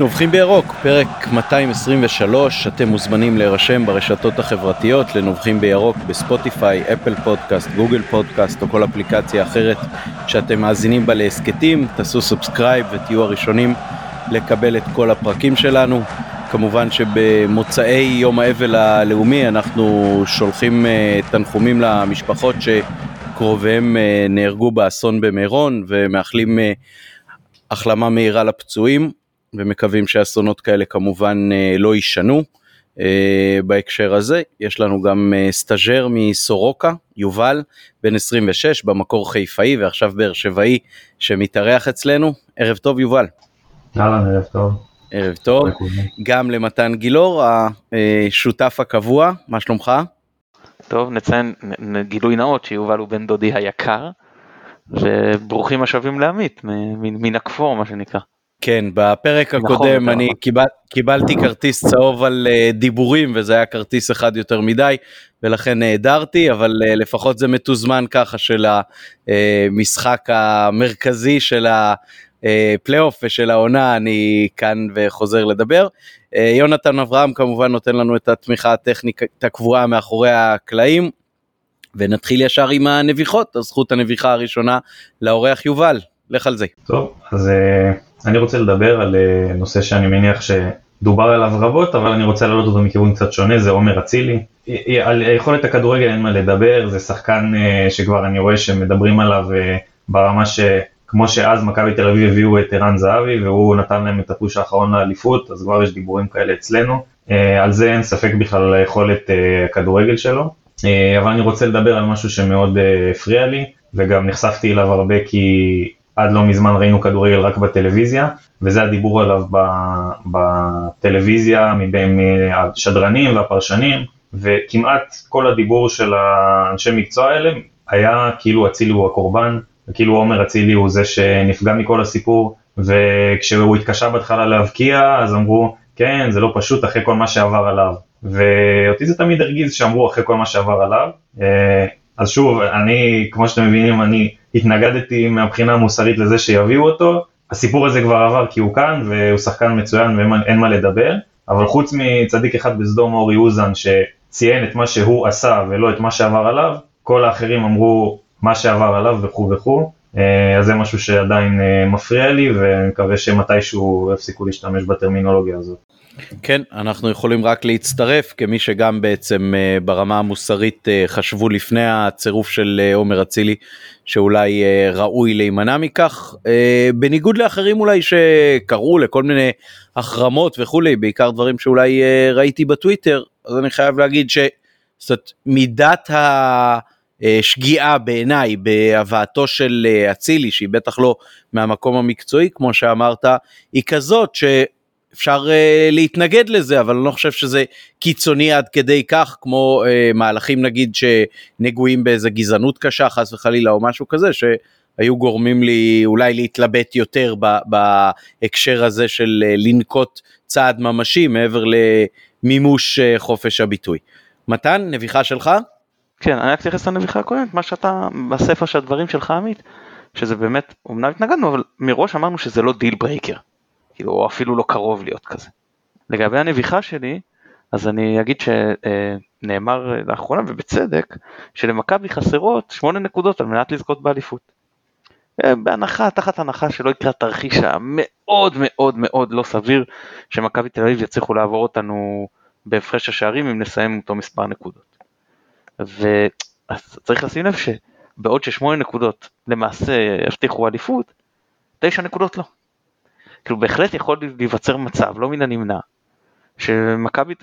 נובחים בירוק, פרק 223, אתם מוזמנים להירשם ברשתות החברתיות לנובחים בירוק ב Spotify, Apple Podcast, Google Podcast או כל אפליקציה אחרת שאתם מאזינים בה להסכתים, תעשו subscribe ותהיו הראשונים לקבל את כל הפרקים שלנו. כמובן שבמוצאי יום האבל הלאומי אנחנו שולחים אה, תנחומים למשפחות שקרוביהם אה, נהרגו באסון במירון ומאחלים אה, החלמה מהירה לפצועים ומקווים שאסונות כאלה כמובן אה, לא יישנו. אה, בהקשר הזה יש לנו גם אה, סטאז'ר מסורוקה, יובל, בן 26, במקור חיפאי ועכשיו באר שבעי שמתארח אצלנו. ערב טוב יובל. אהלן, ערב טוב. ערב טוב, גם למתן גילאור, השותף הקבוע, מה שלומך? טוב, נציין גילוי נאות שיובל הוא בן דודי היקר, וברוכים השבים לעמית, מן הכפור מה שנקרא. כן, בפרק נכון, הקודם אני קיבל, קיבלתי כרטיס צהוב על uh, דיבורים וזה היה כרטיס אחד יותר מדי ולכן נעדרתי, אבל uh, לפחות זה מתוזמן ככה של המשחק המרכזי של ה... פלייאוף ושל העונה אני כאן וחוזר לדבר. אה, יונתן אברהם כמובן נותן לנו את התמיכה הטכנית הקבועה מאחורי הקלעים. ונתחיל ישר עם הנביחות, הזכות הנביחה הראשונה לאורח יובל, לך על זה. טוב, אז uh, אני רוצה לדבר על uh, נושא שאני מניח שדובר עליו רבות, אבל אני רוצה להעלות אותו מכיוון קצת שונה, זה עומר אצילי. על יכולת הכדורגל אין מה לדבר, זה שחקן שכבר אני רואה שמדברים עליו ברמה ש... כמו שאז מכבי תל אביב הביאו את ערן זהבי והוא נתן להם את הפוש האחרון לאליפות, אז כבר יש דיבורים כאלה אצלנו. אה, על זה אין ספק בכלל על היכולת אה, הכדורגל שלו. אה, אבל אני רוצה לדבר על משהו שמאוד הפריע לי, וגם נחשפתי אליו הרבה כי עד לא מזמן ראינו כדורגל רק בטלוויזיה, וזה הדיבור עליו בטלוויזיה מבין השדרנים והפרשנים, וכמעט כל הדיבור של האנשי מקצוע האלה היה כאילו אצילי הוא הקורבן, וכאילו עומר אצילי הוא זה שנפגע מכל הסיפור, וכשהוא התקשה בהתחלה להבקיע, אז אמרו, כן, זה לא פשוט אחרי כל מה שעבר עליו. ואותי זה תמיד הרגיז שאמרו אחרי כל מה שעבר עליו. אה, אז שוב, אני, כמו שאתם מבינים, אני התנגדתי מהבחינה המוסרית לזה שיביאו אותו. הסיפור הזה כבר עבר כי הוא כאן, והוא שחקן מצוין ואין מה לדבר. אבל חוץ מצדיק אחד בסדום אורי אוזן שציין את מה שהוא עשה ולא את מה שעבר עליו, כל האחרים אמרו מה שעבר עליו וכו' וכו', אה, אז זה משהו שעדיין אה, מפריע לי ואני מקווה שמתישהו יפסיקו להשתמש בטרמינולוגיה הזאת. כן, אנחנו יכולים רק להצטרף כמי שגם בעצם אה, ברמה המוסרית חשבו לפני הצירוף של עומר אצילי שאולי ראוי להימנע מכך, בניגוד לאחרים אולי שקראו לכל מיני החרמות וכולי, בעיקר דברים שאולי ראיתי בטוויטר, אז אני חייב להגיד שמידת ה... אה, שגיאה בעיניי בהבאתו של אה, אצילי שהיא בטח לא מהמקום המקצועי כמו שאמרת היא כזאת שאפשר uh, להתנגד לזה אבל אני לא חושב שזה קיצוני עד כדי כך כמו uh, מהלכים נגיד שנגועים באיזה גזענות קשה חס וחלילה או משהו כזה שהיו גורמים לי אולי להתלבט יותר בהקשר הזה של uh, לנקוט צעד ממשי מעבר למימוש uh, חופש הביטוי. מתן נביחה שלך? כן, אני רק אתייחס לנביחה הקודמת, מה שאתה, בספר של הדברים שלך עמית, שזה באמת, אמנם התנגדנו, אבל מראש אמרנו שזה לא deal breaker, כאילו, או אפילו לא קרוב להיות כזה. לגבי הנביחה שלי, אז אני אגיד שנאמר לאחרונה, ובצדק, שלמכבי חסרות שמונה נקודות על מנת לזכות באליפות. אה, בהנחה, תחת הנחה שלא יקרה תרחיש המאוד מאוד מאוד לא סביר, שמכבי תל אביב יצליחו לעבור אותנו בהפרש השערים אם נסיים אותו מספר נקודות. וצריך לשים לב שבעוד ששמונה נקודות למעשה יבטיחו אליפות, תשע נקודות לא. כאילו בהחלט יכול להיווצר מצב, לא מן הנמנע, שמכבי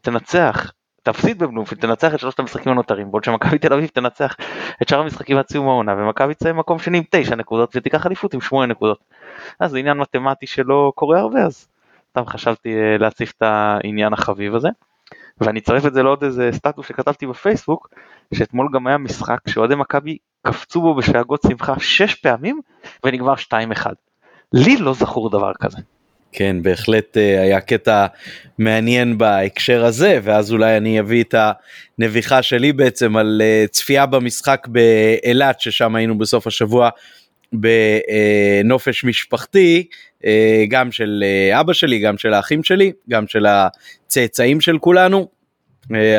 תנצח, תפסיד בבלומפילד, תנצח את שלושת המשחקים הנותרים, בעוד שמכבי תל אביב תנצח את שאר המשחקים עד סיום העונה, ומכבי תצא במקום שני עם תשע נקודות ותיקח אליפות עם שמונה נקודות. אז זה עניין מתמטי שלא קורה הרבה, אז סתם חשבתי אה, להציף את העניין החביב הזה. ואני אצרף את זה לעוד איזה סטטוס שכתבתי בפייסבוק, שאתמול גם היה משחק שאוהדי מכבי קפצו בו בשאגות שמחה שש פעמים ונגמר 2-1. לי לא זכור דבר כזה. כן, בהחלט אה, היה קטע מעניין בהקשר הזה, ואז אולי אני אביא את הנביחה שלי בעצם על אה, צפייה במשחק באילת, ששם היינו בסוף השבוע בנופש משפחתי, גם של אבא שלי, גם של האחים שלי, גם של הצאצאים של כולנו.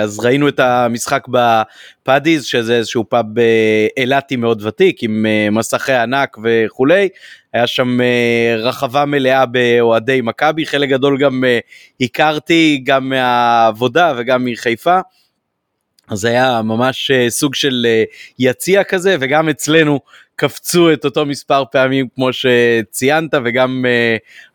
אז ראינו את המשחק בפאדיז שזה איזשהו פאב אילתי מאוד ותיק עם מסכי ענק וכולי היה שם רחבה מלאה באוהדי מכבי חלק גדול גם הכרתי גם מהעבודה וגם מחיפה אז היה ממש סוג של יציע כזה וגם אצלנו קפצו את אותו מספר פעמים כמו שציינת וגם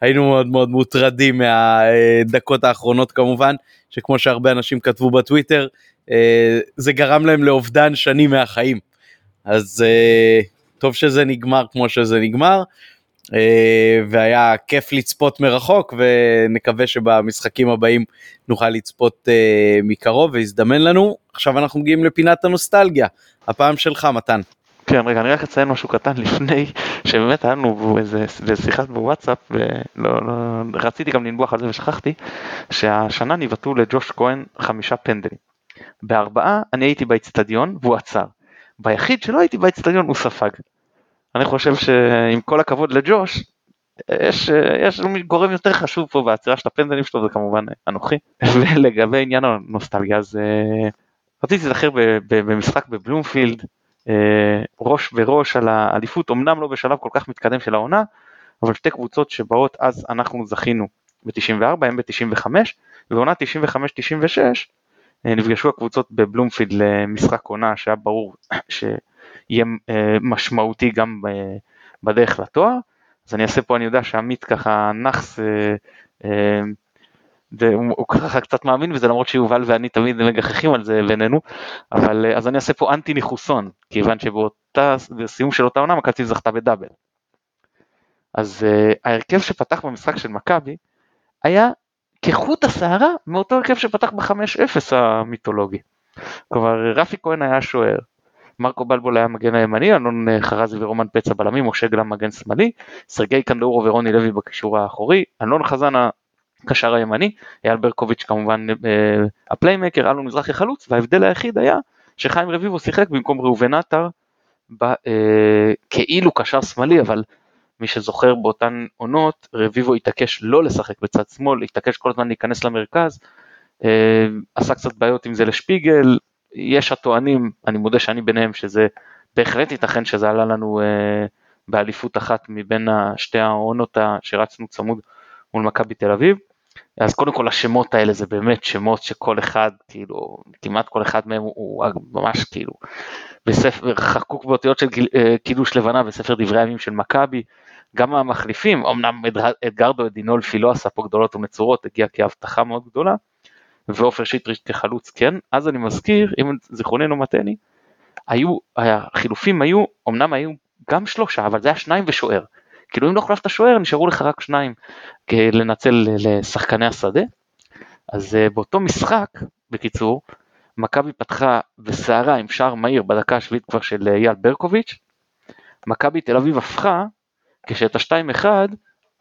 היינו מאוד מאוד מוטרדים מהדקות האחרונות כמובן. שכמו שהרבה אנשים כתבו בטוויטר, אה, זה גרם להם לאובדן שנים מהחיים. אז אה, טוב שזה נגמר כמו שזה נגמר, אה, והיה כיף לצפות מרחוק, ונקווה שבמשחקים הבאים נוכל לצפות מקרוב ויזדמן לנו. עכשיו אנחנו מגיעים לפינת הנוסטלגיה, הפעם שלך מתן. כן, רגע, אני רק אציין משהו קטן לפני, שבאמת היה לנו איזה שיחה בוואטסאפ, ולא, לא, רציתי גם לנבוח על זה ושכחתי, שהשנה ניבטו לג'וש כהן חמישה פנדלים. בארבעה אני הייתי באצטדיון והוא עצר. ביחיד שלא הייתי באצטדיון הוא ספג. אני חושב שעם כל הכבוד לג'וש, יש, יש גורם יותר חשוב פה בעצירה של הפנדלים שלו, זה כמובן אנוכי. ולגבי עניין הנוסטלגיה, אז אה, רציתי להיזכר במשחק בבלומפילד, ראש בראש על האליפות, אמנם לא בשלב כל כך מתקדם של העונה, אבל שתי קבוצות שבאות אז אנחנו זכינו ב-94, הם ב-95, ובעונה 95-96 אה, נפגשו הקבוצות בבלומפילד למשחק עונה שהיה ברור שיהיה אה, משמעותי גם בדרך לתואר. אז אני אעשה פה, אני יודע שעמית ככה נאחס והוא ככה קצת מאמין בזה למרות שיובל ואני תמיד מגחכים על זה בינינו אבל אז אני אעשה פה אנטי ניחוסון כיוון שבאותה סיום של אותה עונה מכבי זכתה בדאבל. אז uh, ההרכב שפתח במשחק של מכבי היה כחוט השערה מאותו הרכב שפתח ב-5-0 המיתולוגי. כלומר רפי כהן היה שוער, מרקו בלבול היה מגן הימני, אלון אה, חרזי ורומן פצע בלמים, משה גלם מגן שמאלי, סרגי קנדאורו ורוני לוי בקישור האחורי, אלון חזן קשר הימני, אייל ברקוביץ' כמובן אה, הפליימקר, אלון מזרחי חלוץ, וההבדל היחיד היה שחיים רביבו שיחק במקום ראובן עטר אה, כאילו קשר שמאלי, אבל מי שזוכר באותן עונות, רביבו התעקש לא לשחק בצד שמאל, התעקש כל הזמן להיכנס למרכז, אה, עשה קצת בעיות עם זה לשפיגל, יש הטוענים, אני מודה שאני ביניהם, שזה בהחלט ייתכן שזה עלה לנו באליפות אחת מבין שתי העונות שרצנו צמוד מול מכבי תל אביב. אז קודם כל השמות האלה זה באמת שמות שכל אחד כאילו כמעט כל אחד מהם הוא ממש כאילו בספר חקוק באותיות של אה, קידוש לבנה בספר דברי הימים של מכבי. גם המחליפים אמנם אדגרדו דינולפי לא עשה פה גדולות ומצורות הגיע כהבטחה מאוד גדולה ועופר שטרית כחלוץ כן אז אני מזכיר אם זיכרוננו מתני היו החילופים היו אמנם היו גם שלושה אבל זה היה שניים ושוער כאילו אם לא החלפת שוער נשארו לך רק שניים לנצל לשחקני השדה. אז אה, באותו משחק, בקיצור, מכבי פתחה בסערה עם שער מהיר בדקה השביעית כבר של אה, אייל ברקוביץ'. מכבי תל אביב הפכה, כשאת השתיים אחד,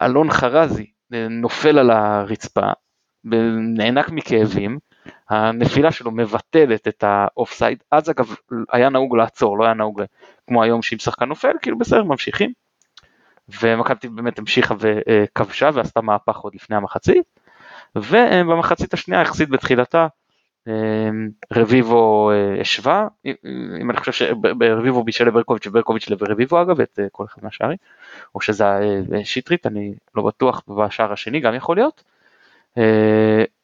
אלון חרזי אה, נופל על הרצפה, נאנק מכאבים, הנפילה שלו מבטלת את האופסייד, אז אגב היה נהוג לעצור, לא היה נהוג כמו היום שאם שחקן נופל, כאילו בסדר ממשיכים. ומכבי באמת המשיכה וכבשה ועשתה מהפך עוד לפני המחצית, ובמחצית השנייה יחסית בתחילתה אמ, רביבו אה, השווה, אם אני חושב שרביבו בישל לברקוביץ' וברקוביץ' לרביבו אגב, את אה, כל אחד מהשערים, או שזה אה, שטרית, אני לא בטוח, בשער השני גם יכול להיות.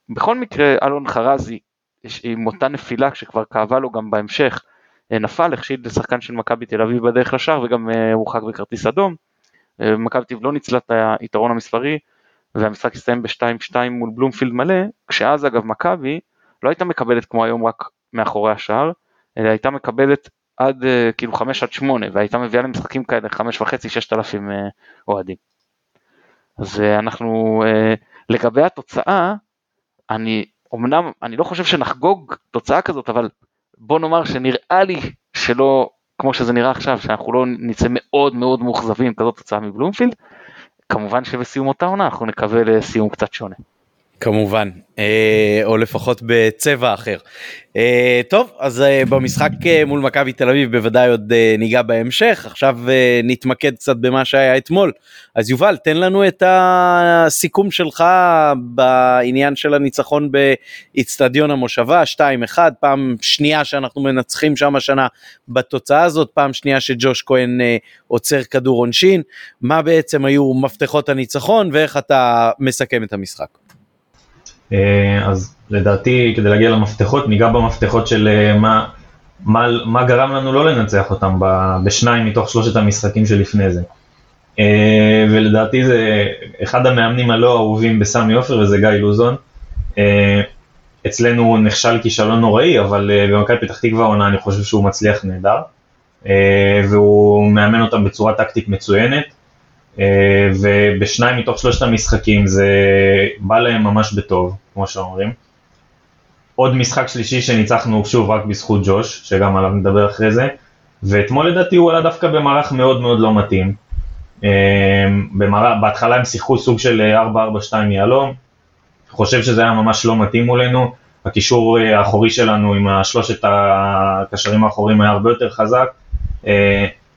בכל מקרה אלון חרזי עם אותה נפילה שכבר כאבה לו גם בהמשך, נפל, החשיד לשחקן של מכבי תל אביב בדרך לשער וגם הורחק בכרטיס אדום. אה, מכבי תל לא ניצלה את היתרון המספרי והמשחק הסתיים ב-2-2 מול בלומפילד מלא, כשאז אגב מכבי לא הייתה מקבלת כמו היום רק מאחורי השער, אלא הייתה מקבלת עד אה, כאילו 5 עד 8 והייתה מביאה למשחקים כאלה 5 וחצי 6 אלפים אה, אוהדים. אז אנחנו לגבי התוצאה אני אמנם אני לא חושב שנחגוג תוצאה כזאת אבל בוא נאמר שנראה לי שלא כמו שזה נראה עכשיו, שאנחנו לא נצא מאוד מאוד מאוכזבים כזאת תוצאה מבלומפילד, כמובן שבסיום אותה עונה אנחנו נקווה לסיום קצת שונה. כמובן, אה, או לפחות בצבע אחר. אה, טוב, אז אה, במשחק מול מכבי תל אביב בוודאי עוד ניגע בהמשך, עכשיו נתמקד קצת במה שהיה אתמול. אז יובל, תן לנו את הסיכום שלך בעניין של הניצחון באיצטדיון המושבה, 2-1, פעם שנייה שאנחנו מנצחים שם השנה בתוצאה הזאת, פעם שנייה שג'וש כהן עוצר כדור עונשין, מה בעצם היו מפתחות הניצחון ואיך אתה מסכם את המשחק. אה, אז לדעתי כדי להגיע למפתחות ניגע במפתחות של אה, מה, מה, מה גרם לנו לא לנצח אותם בשניים מתוך שלושת המשחקים שלפני זה. אה, ולדעתי זה אחד המאמנים הלא אהובים בסמי עופר וזה גיא לוזון. אצלנו הוא נכשל כישלון נוראי אבל במכבי פתח תקווה עונה אני חושב שהוא מצליח נהדר. והוא מאמן אותם בצורה טקטית מצוינת. אה, ובשניים מתוך שלושת המשחקים זה בא להם ממש בטוב, כמו שאומרים. עוד משחק שלישי שניצחנו שוב רק בזכות ג'וש, שגם עליו נדבר אחרי זה, ואתמול לדעתי הוא עלה דווקא במערך מאוד מאוד לא מתאים. אה, במערך, בהתחלה הם שיחקו סוג של 4-4-2 יהלום, חושב שזה היה ממש לא מתאים מולנו, הקישור אה, האחורי שלנו עם השלושת הקשרים האחוריים היה הרבה יותר חזק.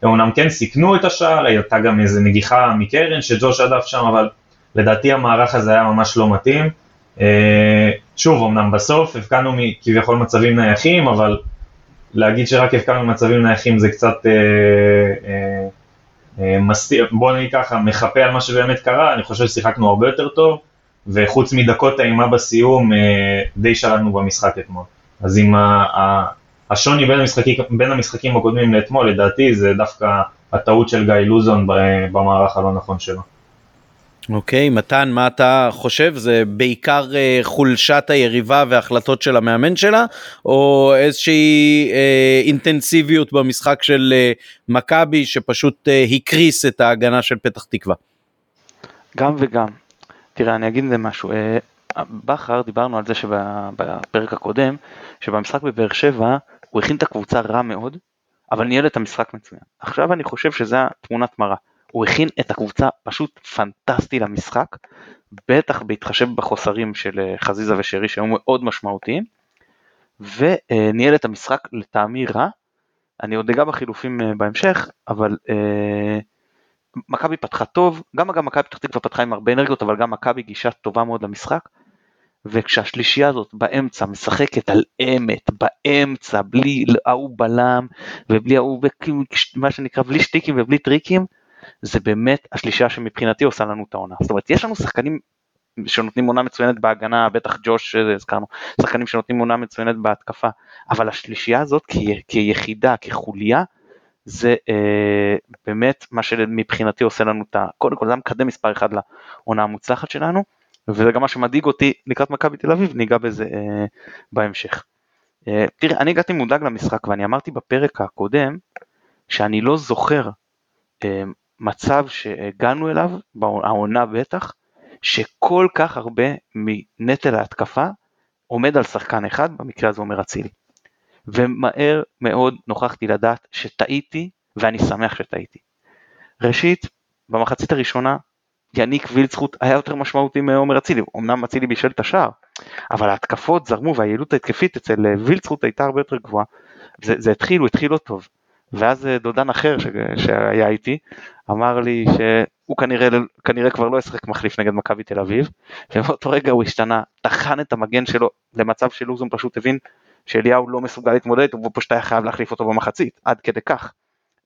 הם אומנם כן סיכנו את השער, הייתה גם איזה נגיחה מקרן שג'וש הדף שם, אבל לדעתי המערך הזה היה ממש לא מתאים. אה, שוב, אמנם בסוף הבקענו כביכול מצבים נייחים, אבל להגיד שרק הבקענו מצבים נייחים זה קצת אה, אה, אה, מסתיר, בוא נגיד ככה, מחפה על מה שבאמת קרה, אני חושב ששיחקנו הרבה יותר טוב, וחוץ מדקות האימה בסיום, אה, די שלטנו במשחק אתמול. אז עם. השוני בין המשחקים, בין המשחקים הקודמים לאתמול, לדעתי, זה דווקא הטעות של גיא לוזון במערך הלא נכון שלו. אוקיי, okay, מתן, מה אתה חושב? זה בעיקר uh, חולשת היריבה והחלטות של המאמן שלה, או איזושהי uh, אינטנסיביות במשחק של uh, מכבי שפשוט uh, הקריס את ההגנה של פתח תקווה? גם וגם. תראה, אני אגיד את זה משהו. Uh, בכר, דיברנו על זה שבפרק הקודם, שבמשחק בבאר שבע הוא הכין את הקבוצה רע מאוד, אבל ניהל את המשחק מצוין. עכשיו אני חושב שזה התמונת מראה. הוא הכין את הקבוצה פשוט פנטסטי למשחק, בטח בהתחשב בחוסרים של אה, חזיזה ושרי שהיו מאוד משמעותיים, וניהל את המשחק לטעמי רע. אני עוד אגע בחילופים אה, בהמשך, אבל אה, מכבי פתחה טוב, גם אגב מכבי פתח תקווה פתחה עם הרבה אנרגיות, אבל גם מכבי גישה טובה מאוד למשחק. וכשהשלישייה הזאת באמצע משחקת על אמת, באמצע, בלי ההוא בלם ובלי ההוא, מה שנקרא, בלי שטיקים ובלי טריקים, זה באמת השלישייה שמבחינתי עושה לנו את העונה. זאת אומרת, יש לנו שחקנים שנותנים עונה מצוינת בהגנה, בטח ג'וש הזכרנו, שחקנים שנותנים עונה מצוינת בהתקפה, אבל השלישייה הזאת כ- כיחידה, כחוליה, זה אה, באמת מה שמבחינתי עושה לנו את ה... קודם כל זה המקדם מספר אחד לעונה המוצלחת שלנו, וזה גם מה שמדאיג אותי לקראת מכבי תל אביב, ניגע בזה אה, בהמשך. אה, תראה, אני הגעתי מודאג למשחק ואני אמרתי בפרק הקודם שאני לא זוכר אה, מצב שהגענו אליו, העונה בטח, שכל כך הרבה מנטל ההתקפה עומד על שחקן אחד, במקרה הזה אומר אצילי. ומהר מאוד נוכחתי לדעת שטעיתי, ואני שמח שטעיתי. ראשית, במחצית הראשונה יניק וילצחוט היה יותר משמעותי מעומר אצילי, אמנם אצילי בישל את השער, אבל ההתקפות זרמו והיעילות ההתקפית אצל אה, וילצחוט הייתה הרבה יותר גבוהה. זה, זה התחיל, הוא התחיל לא טוב. ואז אה, דודן אחר ש, שהיה איתי אמר לי שהוא כנראה, כנראה כבר לא ישחק מחליף נגד מכבי תל אביב ובאותו רגע הוא השתנה, טחן את המגן שלו למצב שלוזון פשוט הבין שאליהו לא מסוגל להתמודד והוא פשוט היה חייב להחליף אותו במחצית, עד כדי כך.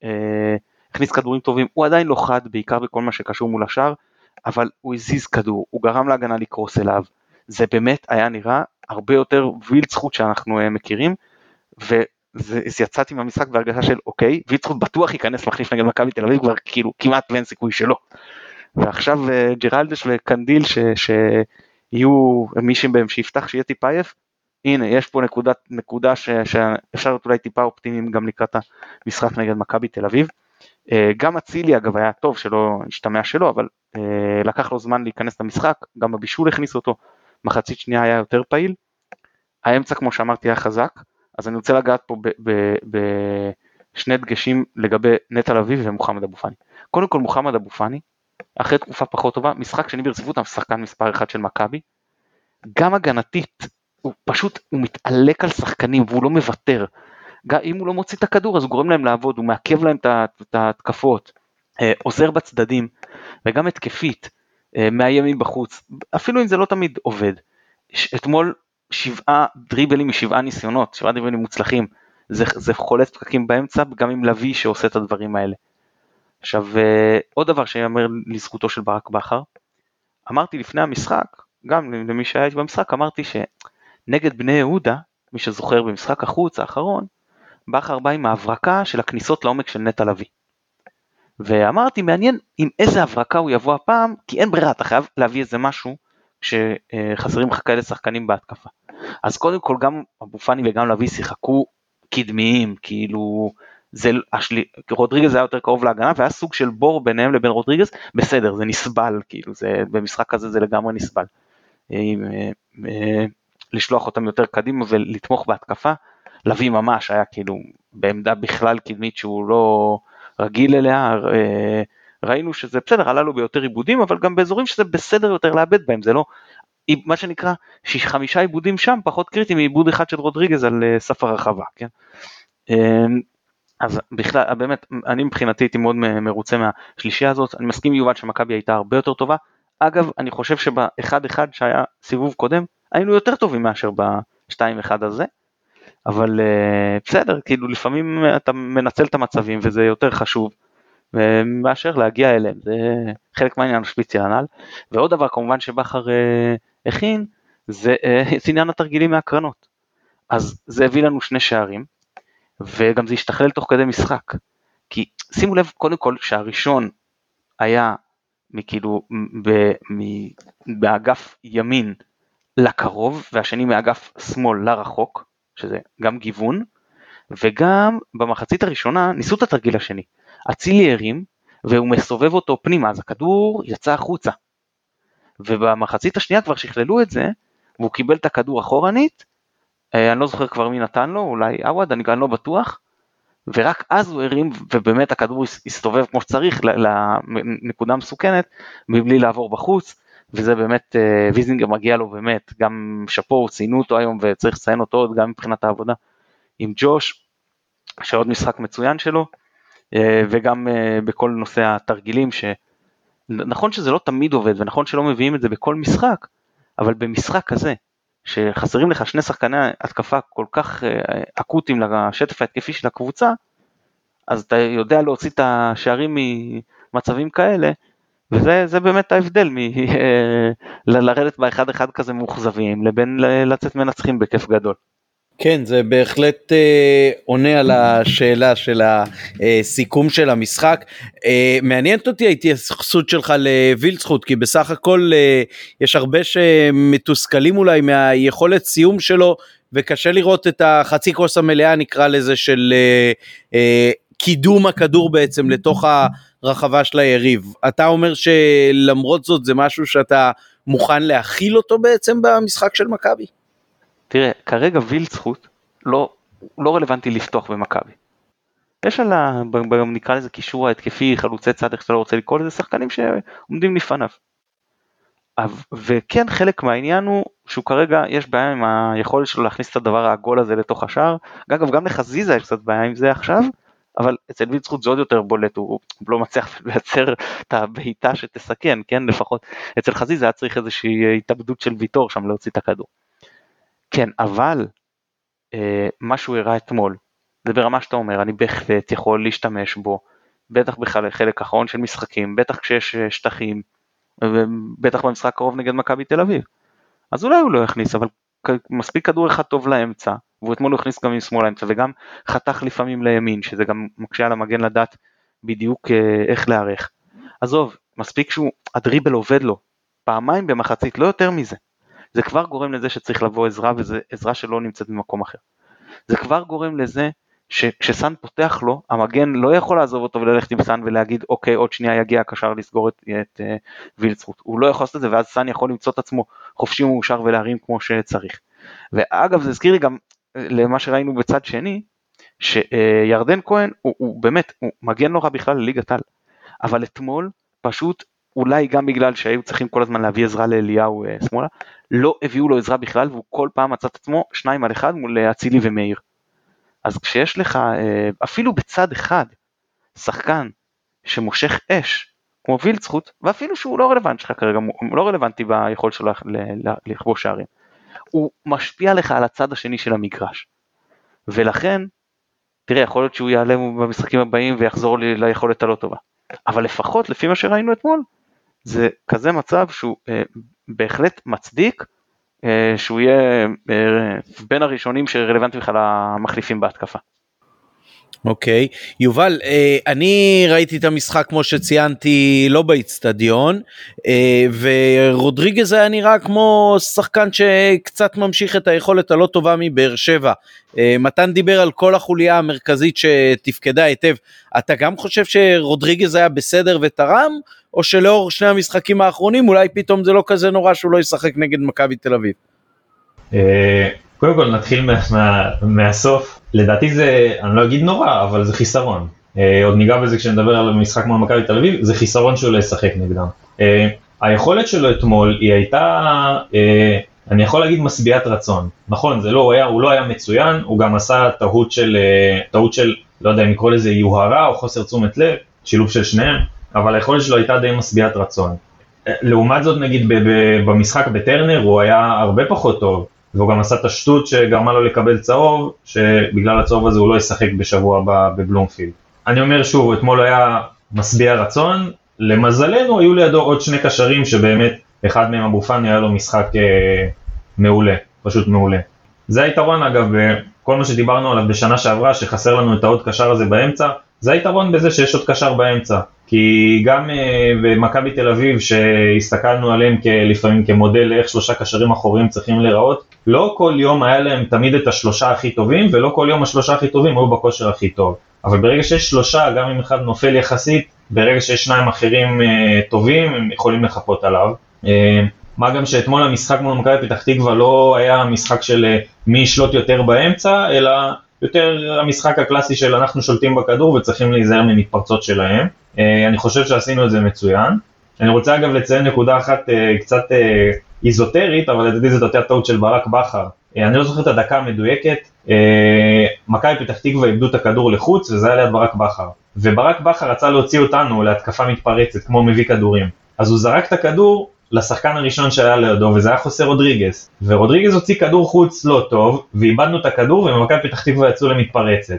אה, הכניס כדורים טובים, הוא עדיין לא חד בעיקר בכל מה שקשור מול השאר, אבל הוא הזיז כדור, הוא גרם להגנה לקרוס אליו, זה באמת היה נראה הרבה יותר וילדסחוט שאנחנו אה, מכירים, ויצאתי מהמשחק בהרגשה של אוקיי, וילדסחוט בטוח ייכנס מחליף נגד מכבי תל אביב, כבר כאילו כמעט ואין סיכוי שלו. ועכשיו אה, ג'רלדש וקנדיל ש, שיהיו מישהו בהם שיפתח שיהיה טיפה עייף, הנה יש פה נקודה, נקודה ש, שאפשר להיות אולי טיפה אופטימיים גם לקראת המשחק נגד מכבי תל אביב. אה, גם אצילי אגב היה טוב שלא השתמע שלא אבל אה, לקח לו זמן להיכנס למשחק גם הבישול הכניס אותו מחצית שנייה היה יותר פעיל. האמצע כמו שאמרתי היה חזק אז אני רוצה לגעת פה בשני דגשים לגבי נטע לביא ומוחמד אבו פאני. קודם כל מוחמד אבו פאני אחרי תקופה פחות טובה משחק שני ברציפות השחקן מספר אחד של מכבי גם הגנתית, הוא פשוט, הוא מתעלק על שחקנים והוא לא מוותר. אם הוא לא מוציא את הכדור אז הוא גורם להם לעבוד, הוא מעכב להם את ההתקפות, אה, עוזר בצדדים וגם התקפית, אה, מאיים מבחוץ, אפילו אם זה לא תמיד עובד. אתמול שבעה דריבלים משבעה ניסיונות, שבעה דריבלים מוצלחים, זה, זה חולץ פקקים באמצע גם עם לביא שעושה את הדברים האלה. עכשיו אה, עוד דבר שיאמר לזכותו של ברק בכר, אמרתי לפני המשחק, גם למי שהיה במשחק, אמרתי שנגד בני יהודה, מי שזוכר במשחק החוץ האחרון, בכר בא עם ההברקה של הכניסות לעומק של נטע לביא. ואמרתי מעניין עם איזה הברקה הוא יבוא הפעם, כי אין ברירה, אתה חייב להביא איזה משהו שחסרים לך כאלה שחקנים בהתקפה. אז קודם כל גם אבו פאני וגם לביא שיחקו קדמיים, כאילו זה השלי, רודריגז היה יותר קרוב להגנה והיה סוג של בור ביניהם לבין רודריגז, בסדר זה נסבל, כאילו זה במשחק הזה זה לגמרי נסבל. אה, אה, לשלוח אותם יותר קדימה ולתמוך בהתקפה, לביא ממש היה כאילו בעמדה בכלל קדמית שהוא לא רגיל אליה, אה, ראינו שזה בסדר, עלה לו ביותר עיבודים, אבל גם באזורים שזה בסדר יותר לאבד בהם, זה לא, מה שנקרא, חמישה עיבודים שם פחות קריטיים מעיבוד אחד של רודריגז על אה, סף הרחבה, כן? אה, אז בכלל, באמת, אני מבחינתי הייתי מאוד מרוצה מהשלישייה הזאת, אני מסכים יובל שמכבי הייתה הרבה יותר טובה, אגב, אני חושב שבאחד אחד שהיה סיבוב קודם, היינו יותר טובים מאשר בשתיים אחד הזה, אבל בסדר, כאילו לפעמים אתה מנצל את המצבים וזה יותר חשוב. מאשר להגיע אליהם, זה חלק מהעניין שפיצי הנ"ל. ועוד דבר כמובן שבכר אה, הכין, זה אה, עניין התרגילים מהקרנות. אז זה הביא לנו שני שערים, וגם זה השתכלל תוך כדי משחק. כי שימו לב קודם כל שהראשון היה מכאילו ב, מ, באגף ימין לקרוב, והשני מאגף שמאל לרחוק, שזה גם גיוון, וגם במחצית הראשונה ניסו את התרגיל השני. אצילי הרים והוא מסובב אותו פנימה, אז הכדור יצא החוצה. ובמחצית השנייה כבר שכללו את זה, והוא קיבל את הכדור אחורנית, אה, אני לא זוכר כבר מי נתן לו, אולי עווד, אני גם לא בטוח, ורק אז הוא הרים ובאמת הכדור הסתובב כמו שצריך לנקודה מסוכנת, מבלי לעבור בחוץ, וזה באמת, אה, ויזינגר מגיע לו באמת, גם שאפו, ציינו אותו היום וצריך לציין אותו עוד גם מבחינת העבודה עם ג'וש, שעוד משחק מצוין שלו. אה, וגם אה, בכל נושא התרגילים שנכון שזה לא תמיד עובד ונכון שלא מביאים את זה בכל משחק, אבל במשחק כזה שחסרים לך שני שחקני התקפה כל כך אקוטיים לשטף ההתקפי של הקבוצה, אז אתה יודע להוציא את השערים ממצבים כאלה, וזה באמת ההבדל מלרדת באחד אחד כזה מאוכזבים לבין לצאת מנצחים בכיף גדול. כן, זה בהחלט אה, עונה על השאלה של הסיכום של המשחק. אה, מעניינת אותי ההתייחסות שלך לווילצחוט, כי בסך הכל אה, יש הרבה שמתוסכלים אולי מהיכולת סיום שלו, וקשה לראות את החצי כוס המלאה, נקרא לזה, של אה, אה, קידום הכדור בעצם לתוך הרחבה של היריב. אתה אומר שלמרות זאת זה משהו שאתה מוכן להכיל אותו בעצם במשחק של מכבי? תראה, כרגע וילצחוט לא, לא רלוונטי לפתוח במכבי. יש על ה... נקרא לזה קישור ההתקפי, חלוצי צד, איך שאתה לא רוצה לקרוא לזה, שחקנים שעומדים לפניו. וכן חלק מהעניין הוא שהוא כרגע יש בעיה עם היכולת שלו להכניס את הדבר העגול הזה לתוך השער. אגב גם לחזיזה יש קצת בעיה עם זה עכשיו, אבל אצל וילצחוט זה עוד יותר בולט, הוא לא מצליח לייצר את הבעיטה שתסכן, כן לפחות אצל חזיזה היה צריך איזושהי התאבדות של ויטור שם להוציא את הכדור. כן, אבל אה, מה שהוא הראה אתמול, זה ברמה שאתה אומר, אני בהחלט יכול להשתמש בו, בטח בחלק האחרון של משחקים, בטח כשיש אה, שטחים, ובטח במשחק הקרוב נגד מכבי תל אביב. אז אולי הוא לא יכניס, אבל מספיק כדור אחד טוב לאמצע, והוא אתמול הוא הכניס גם עם שמאל האמצע, וגם חתך לפעמים לימין, שזה גם מקשה על המגן לדעת בדיוק אה, איך להיערך. עזוב, מספיק שהוא, הדריבל עובד לו, פעמיים במחצית, לא יותר מזה. זה כבר גורם לזה שצריך לבוא עזרה וזה עזרה שלא נמצאת במקום אחר. זה כבר גורם לזה שכשסאן פותח לו, המגן לא יכול לעזוב אותו וללכת עם סאן ולהגיד אוקיי עוד שנייה יגיע הקשר לסגור את, את uh, וילצחוט. הוא לא יכול לעשות את זה ואז סאן יכול למצוא את עצמו חופשי ומאושר ולהרים כמו שצריך. ואגב זה הזכיר לי גם למה שראינו בצד שני, שירדן כהן הוא, הוא באמת, הוא מגן לא בכלל לליגת על, אבל אתמול פשוט אולי גם בגלל שהיו צריכים כל הזמן להביא עזרה לאליהו אה, שמאלה, לא הביאו לו עזרה בכלל והוא כל פעם מצא את עצמו שניים על אחד מול אה, אצילי ומאיר. אז כשיש לך אה, אפילו בצד אחד שחקן שמושך אש כמו וילצחוט ואפילו שהוא לא רלוונטי שלך כרגע הוא לא רלוונטי ביכולת שלו לכבוש שערים. הוא משפיע לך על הצד השני של המגרש. ולכן תראה יכול להיות שהוא יעלה במשחקים הבאים ויחזור ליכולת הלא טובה. אבל לפחות לפי מה שראינו אתמול זה כזה מצב שהוא אה, בהחלט מצדיק אה, שהוא יהיה אה, בין הראשונים שרלוונטיים בכלל המחליפים בהתקפה. אוקיי, okay. יובל, אה, אני ראיתי את המשחק כמו שציינתי לא באיצטדיון, אה, ורודריגז היה נראה כמו שחקן שקצת ממשיך את היכולת הלא טובה מבאר שבע. אה, מתן דיבר על כל החוליה המרכזית שתפקדה היטב, אתה גם חושב שרודריגז היה בסדר ותרם, או שלאור שני המשחקים האחרונים אולי פתאום זה לא כזה נורא שהוא לא ישחק נגד מכבי תל אביב? קודם כל נתחיל מה, מה, מהסוף, לדעתי זה, אני לא אגיד נורא, אבל זה חיסרון. אה, עוד ניגע בזה כשנדבר על המשחק מול מכבי תל אביב, זה חיסרון שהוא לא ישחק נגדם. אה, היכולת שלו אתמול היא הייתה, אה, אני יכול להגיד משביעת רצון. נכון, זה לא, הוא, היה, הוא לא היה מצוין, הוא גם עשה טעות של, אה, טעות של, לא יודע אם לקרוא לזה יוהרה או חוסר תשומת לב, שילוב של שניהם, אבל היכולת שלו הייתה די משביעת רצון. אה, לעומת זאת נגיד במשחק בטרנר הוא היה הרבה פחות טוב, והוא גם עשה את השטות שגרמה לו לקבל צהוב, שבגלל הצהוב הזה הוא לא ישחק בשבוע הבא בבלומפילד. אני אומר שוב, אתמול היה משביע רצון, למזלנו היו לידו עוד שני קשרים שבאמת, אחד מהם אבו פאני היה לו משחק אה, מעולה, פשוט מעולה. זה היתרון אגב, כל מה שדיברנו עליו בשנה שעברה, שחסר לנו את העוד קשר הזה באמצע, זה היתרון בזה שיש עוד קשר באמצע. כי גם uh, במכבי תל אביב, שהסתכלנו עליהם לפעמים כמודל לאיך שלושה קשרים אחוריים צריכים להיראות, לא כל יום היה להם תמיד את השלושה הכי טובים, ולא כל יום השלושה הכי טובים היו בכושר הכי טוב. אבל ברגע שיש שלושה, גם אם אחד נופל יחסית, ברגע שיש שניים אחרים uh, טובים, הם יכולים לחפות עליו. Uh, מה גם שאתמול המשחק מול מכבי פתח תקווה לא היה משחק של מי ישלוט יותר באמצע, אלא יותר המשחק הקלאסי של אנחנו שולטים בכדור וצריכים להיזהר ממתפרצות שלהם. אה, אני חושב שעשינו את זה מצוין. אני רוצה אגב לציין נקודה אחת אה, קצת אה, איזוטרית, אבל לדעתי זאת הייתה טעות של ברק בכר. אני לא זוכר את הדקה המדויקת, מכבי פתח תקווה איבדו את הכדור לחוץ וזה היה ליד ברק בכר. וברק בכר רצה להוציא אותנו להתקפה מתפרצת, כמו מביא כדורים. אז הוא זרק את הכדור לשחקן הראשון שהיה לידו, וזה היה חוסה רודריגז. ורודריגז הוציא כדור חוץ לא טוב, ואיבדנו את הכדור, ומכבי פתח תקווה יצאו למתפרצת.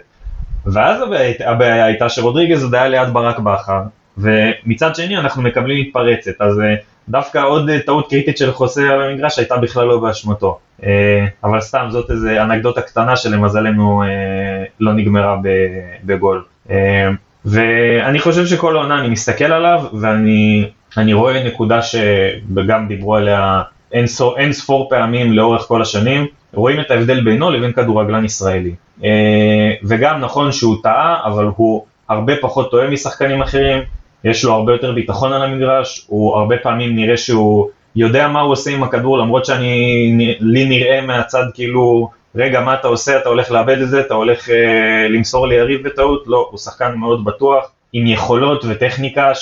ואז הבעיה הייתה שרודריגז עוד היה ליד ברק בכר, ומצד שני אנחנו מקבלים מתפרצת, אז אה, דווקא עוד אה, טעות קריטית של חוסה במגרש הייתה בכלל לא באשמתו. אה, אבל סתם זאת איזו אנקדוטה קטנה שלמזלנו לא נגמרה בגול. ואני חושב שכל העונה אני מסתכל עליו ואני אני רואה נקודה שגם דיברו עליה אין, סור, אין ספור פעמים לאורך כל השנים, רואים את ההבדל בינו לבין כדורגלן ישראלי. אה, וגם נכון שהוא טעה, אבל הוא הרבה פחות טועה משחקנים אחרים, יש לו הרבה יותר ביטחון על המגרש, הוא הרבה פעמים נראה שהוא יודע מה הוא עושה עם הכדור, למרות שאני, לי נראה מהצד כאילו, רגע, מה אתה עושה, אתה הולך לאבד את זה, אתה הולך אה, למסור ליריב בטעות, לא, הוא שחקן מאוד בטוח, עם יכולות וטכניקה,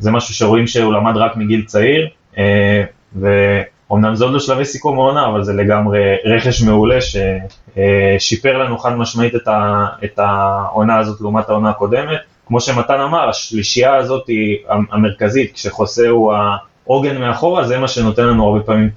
שזה משהו שרואים שהוא למד רק מגיל צעיר, אה, ואומנם זה עוד לא שלבי סיכום העונה, אבל זה לגמרי רכש מעולה ששיפר לנו חד משמעית את, ה, את העונה הזאת לעומת העונה הקודמת. כמו שמתן אמר, השלישייה הזאת היא המרכזית, כשחוסה הוא העוגן מאחורה, זה מה שנותן לנו הרבה פעמים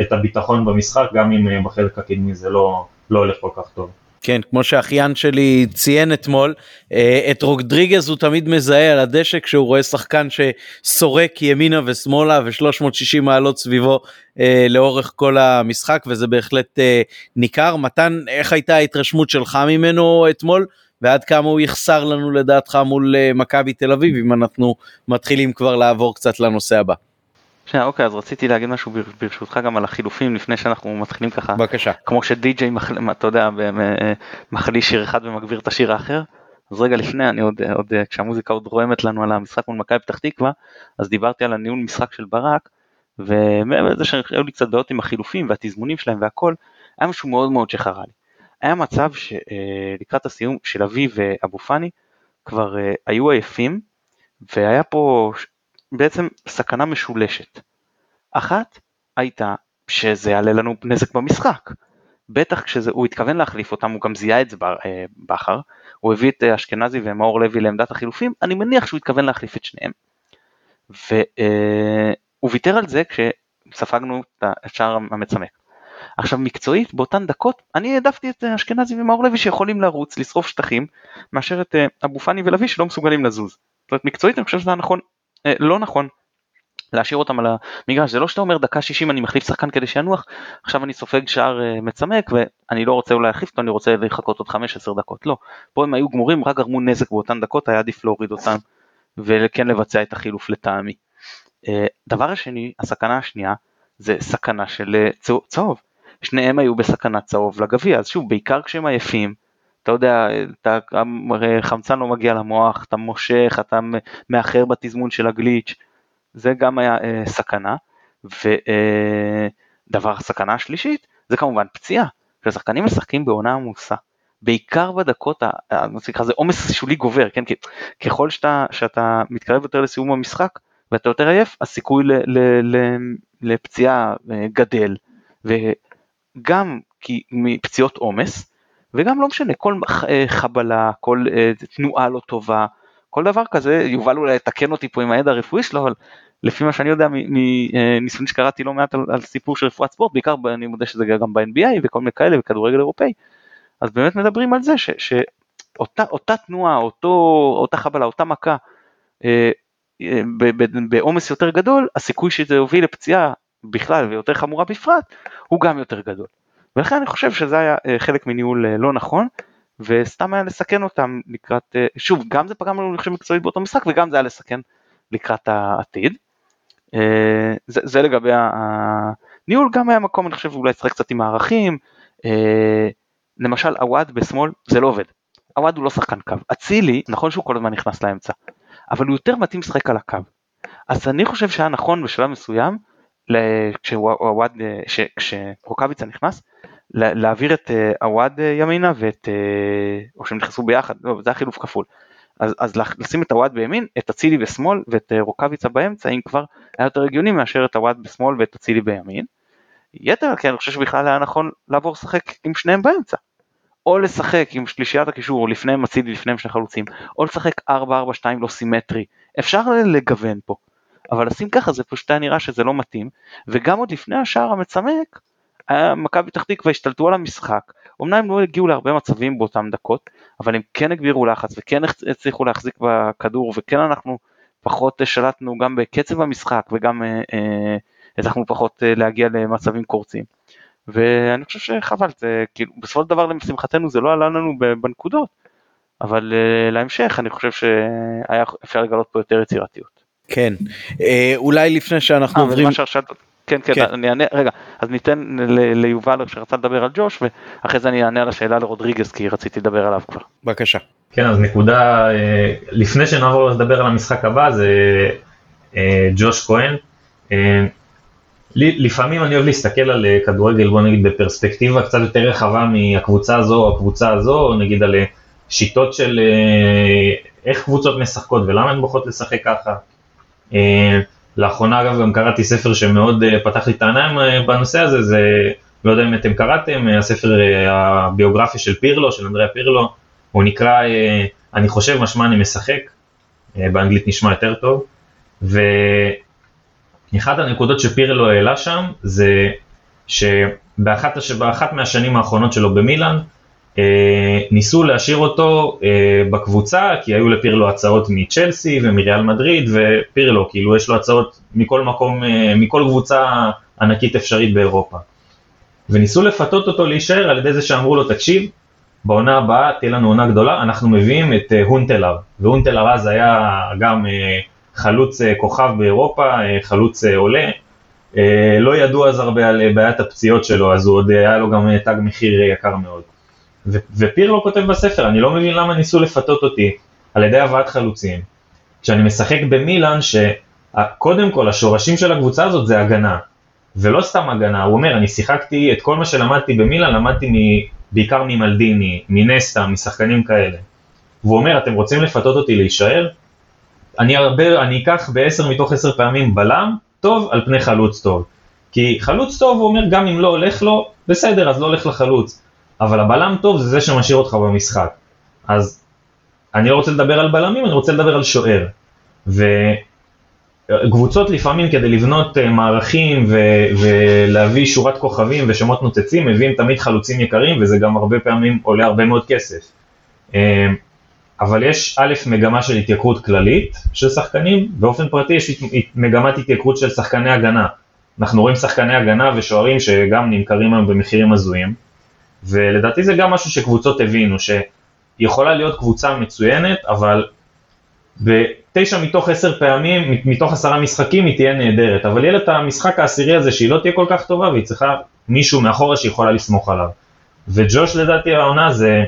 את הביטחון במשחק, גם אם אה, בחלק הקדמי זה לא, לא הולך כל כך טוב. כן, כמו שאחיין שלי ציין אתמול, אה, את רודריגז הוא תמיד מזהה על הדשא כשהוא רואה שחקן שסורק ימינה ושמאלה ו-360 מעלות סביבו אה, לאורך כל המשחק וזה בהחלט אה, ניכר. מתן, איך הייתה ההתרשמות שלך ממנו אתמול? ועד כמה הוא יחסר לנו לדעתך מול מכבי תל אביב אם אנחנו מתחילים כבר לעבור קצת לנושא הבא. שנייה, אוקיי, אז רציתי להגיד משהו ברשותך גם על החילופים לפני שאנחנו מתחילים ככה. בבקשה. כמו שדי-ג'יי, אתה יודע, מחליש שיר אחד ומגביר את השיר האחר. אז רגע לפני, אני עוד, עוד, כשהמוזיקה עוד רועמת לנו על המשחק מול מכבי פתח תקווה, אז דיברתי על הניהול משחק של ברק, ומעבר לזה שהיו לי קצת בעיות עם החילופים והתזמונים שלהם והכל, היה משהו מאוד מאוד שחרה לי. היה מצב שלקראת הסיום של אבי ואבו פאני כבר היו עייפים, והיה פה בעצם סכנה משולשת. אחת הייתה שזה יעלה לנו נזק במשחק. בטח כשהוא התכוון להחליף אותם, הוא גם זיהה את זה אה, בכר, הוא הביא את אה, אשכנזי ומאור לוי לעמדת החילופים, אני מניח שהוא התכוון להחליף את שניהם. והוא אה, ויתר על זה כשספגנו את שער המצמק. עכשיו מקצועית באותן דקות אני העדפתי את אשכנזי ומאור לוי שיכולים לרוץ, לשרוף שטחים, מאשר את אבו פאני ולוי שלא מסוגלים לזוז. זאת אומרת מקצועית אני חושב שזה נכון, לא נכון להשאיר אותם על המגרש, זה לא שאתה אומר דקה 60 אני מחליף שחקן כדי שינוח, עכשיו אני סופג שער אה, מצמק ואני לא רוצה אולי להחליף אותו, אני רוצה לחכות עוד 15 דקות, לא, פה הם היו גמורים, רק גרמו נזק באותן דקות, היה עדיף להוריד אותם וכן לבצע את החילוף לטעמי. אה, דבר השני, הסכנה השנייה, זה סכנה של אה, צהוב, שניהם היו בסכנת צהוב לגביע, אז שוב, בעיקר כשהם עייפים, אתה יודע, אתה, חמצן לא מגיע למוח, אתה מושך, אתה מאחר בתזמון של הגליץ', זה גם היה אה, סכנה. ודבר, אה, סכנה השלישית זה כמובן פציעה. כששחקנים משחקים בעונה עמוסה, בעיקר בדקות, נקרא לזה עומס שולי גובר, כן? ככל שאתה, שאתה מתקרב יותר לסיום המשחק ואתה יותר עייף, הסיכוי ל, ל, ל, לפציעה אה, גדל, וגם כי מפציעות עומס, וגם לא משנה, כל אה, חבלה, כל אה, תנועה לא טובה, כל דבר כזה, יובל אולי יתקן אותי פה עם הידע הרפואי שלו, אבל לפי מה שאני יודע מניסיון שקראתי לא מעט על, על סיפור של רפואת ספורט, בעיקר אני מודה שזה גם ב-NBA וכל מיני כאלה וכדורגל אירופאי, אז באמת מדברים על זה ש, שאותה תנועה, אותו, אותה חבלה, אותה מכה, אה, אה, בעומס יותר גדול, הסיכוי שזה יוביל לפציעה בכלל ויותר חמורה בפרט, הוא גם יותר גדול. ולכן אני חושב שזה היה אה, חלק מניהול לא נכון, וסתם היה לסכן אותם לקראת, אה, שוב, גם זה פגע אני חושב מקצועית באותו משחק וגם זה היה לסכן לקראת העתיד. אה, זה, זה לגבי הניהול, גם היה מקום אני חושב אולי לשחק קצת עם הערכים, אה, למשל עווד בשמאל זה לא עובד, עווד הוא לא שחקן קו, אצילי נכון שהוא כל הזמן נכנס לאמצע, אבל הוא יותר מתאים לשחק על הקו, אז אני חושב שהיה נכון בשלב מסוים, כשרוקאביצה נכנס, להעביר את אה, עווד אה, ימינה ואת, אה, או שהם נכנסו ביחד, לא, זה היה חילוף כפול. אז, אז לשים את עווד בימין, את אצילי בשמאל ואת רוקאביצה באמצע, אם כבר היה יותר הגיוני מאשר את עווד בשמאל ואת אצילי בימין. יתר כן, אני חושב שבכלל היה נכון לעבור לשחק עם שניהם באמצע. או לשחק עם שלישיית הקישור, לפניהם אצילי, לפניהם שני חלוצים, או לשחק 4-4-2 לא סימטרי. אפשר לגוון פה. אבל לשים ככה זה פשוט היה נראה שזה לא מתאים, וגם עוד לפני השער המצמק, מכבי פתח תקווה השתלטו על המשחק, אמנם הם לא הגיעו להרבה מצבים באותם דקות, אבל הם כן הגבירו לחץ וכן הצליחו להחזיק בכדור וכן אנחנו פחות שלטנו גם בקצב המשחק וגם אה, אה, הצלחנו פחות אה, להגיע למצבים קורצים. ואני חושב שחבל, זה כאילו בסופו של דבר לשמחתנו זה לא עלה לנו בנקודות, אבל להמשך אני חושב שהיה אפשר לגלות פה יותר יצירתיות. כן, אולי לפני שאנחנו עוברים... כן, כן, כן, אני אענה, רגע, אז ניתן ליובל שרצה לדבר על ג'וש, ואחרי זה אני אענה על השאלה לרודריגז, כי רציתי לדבר עליו כבר. בבקשה. כן, אז נקודה, אה, לפני שנעבור לדבר על המשחק הבא, זה אה, ג'וש כהן. אה, לפעמים אני אוהב להסתכל על כדורגל, בוא נגיד, בפרספקטיבה קצת יותר רחבה מהקבוצה הזו או הקבוצה הזו, נגיד על שיטות של איך קבוצות משחקות ולמה הן בוחרות לשחק ככה. לאחרונה אגב גם קראתי ספר שמאוד אה, פתח לי את העיניים אה, בנושא הזה, זה, לא יודע אם אתם קראתם, אה, הספר הביוגרפי של פירלו, של אנדריה פירלו, הוא נקרא אני חושב משמע אני משחק, באנגלית נשמע יותר טוב, ואחת הנקודות שפירלו העלה שם זה שבאחת מהשנים האחרונות שלו במילאן, אה, ניסו להשאיר אותו אה, בקבוצה, כי היו לפירלו הצעות מצ'לסי ומריאל מדריד, ופירלו, כאילו יש לו הצעות מכל מקום, אה, מכל קבוצה ענקית אפשרית באירופה. וניסו לפתות אותו להישאר על ידי זה שאמרו לו, תקשיב, בעונה הבאה תהיה לנו עונה גדולה, אנחנו מביאים את הונטלר, והונטלר אז היה גם חלוץ כוכב באירופה, חלוץ עולה. לא ידעו אז הרבה על בעיית הפציעות שלו, אז הוא עוד היה לו גם תג מחיר יקר מאוד. ופירלו כותב בספר, אני לא מבין למה ניסו לפתות אותי על ידי הבאת חלוצים, כשאני משחק במילאן, שקודם כל השורשים של הקבוצה הזאת זה הגנה, ולא סתם הגנה, הוא אומר, אני שיחקתי את כל מה שלמדתי במילאן, למדתי מ, בעיקר ממלדיני, מנסטה, משחקנים כאלה. והוא אומר, אתם רוצים לפתות אותי להישאר? אני הרבה, אני אקח בעשר מתוך עשר פעמים בלם טוב על פני חלוץ טוב. כי חלוץ טוב הוא אומר גם אם לא הולך לו, בסדר אז לא הולך לחלוץ. אבל הבלם טוב זה זה שמשאיר אותך במשחק. אז אני לא רוצה לדבר על בלמים, אני רוצה לדבר על שוער. וקבוצות לפעמים כדי לבנות אה, מערכים ו- ולהביא שורת כוכבים ושמות נוצצים, מביאים תמיד חלוצים יקרים וזה גם הרבה פעמים עולה הרבה מאוד כסף. אה, אבל יש א', מגמה של התייקרות כללית של שחקנים, באופן פרטי יש מגמת התייקרות של שחקני הגנה. אנחנו רואים שחקני הגנה ושוערים שגם נמכרים היום במחירים הזויים, ולדעתי זה גם משהו שקבוצות הבינו, שיכולה להיות קבוצה מצוינת, אבל בתשע מתוך עשר פעמים, מתוך עשרה משחקים היא תהיה נהדרת, אבל יהיה לה את המשחק העשירי הזה שהיא לא תהיה כל כך טובה והיא צריכה מישהו מאחורה שיכולה לסמוך עליו. וג'וש לדעתי העונה זה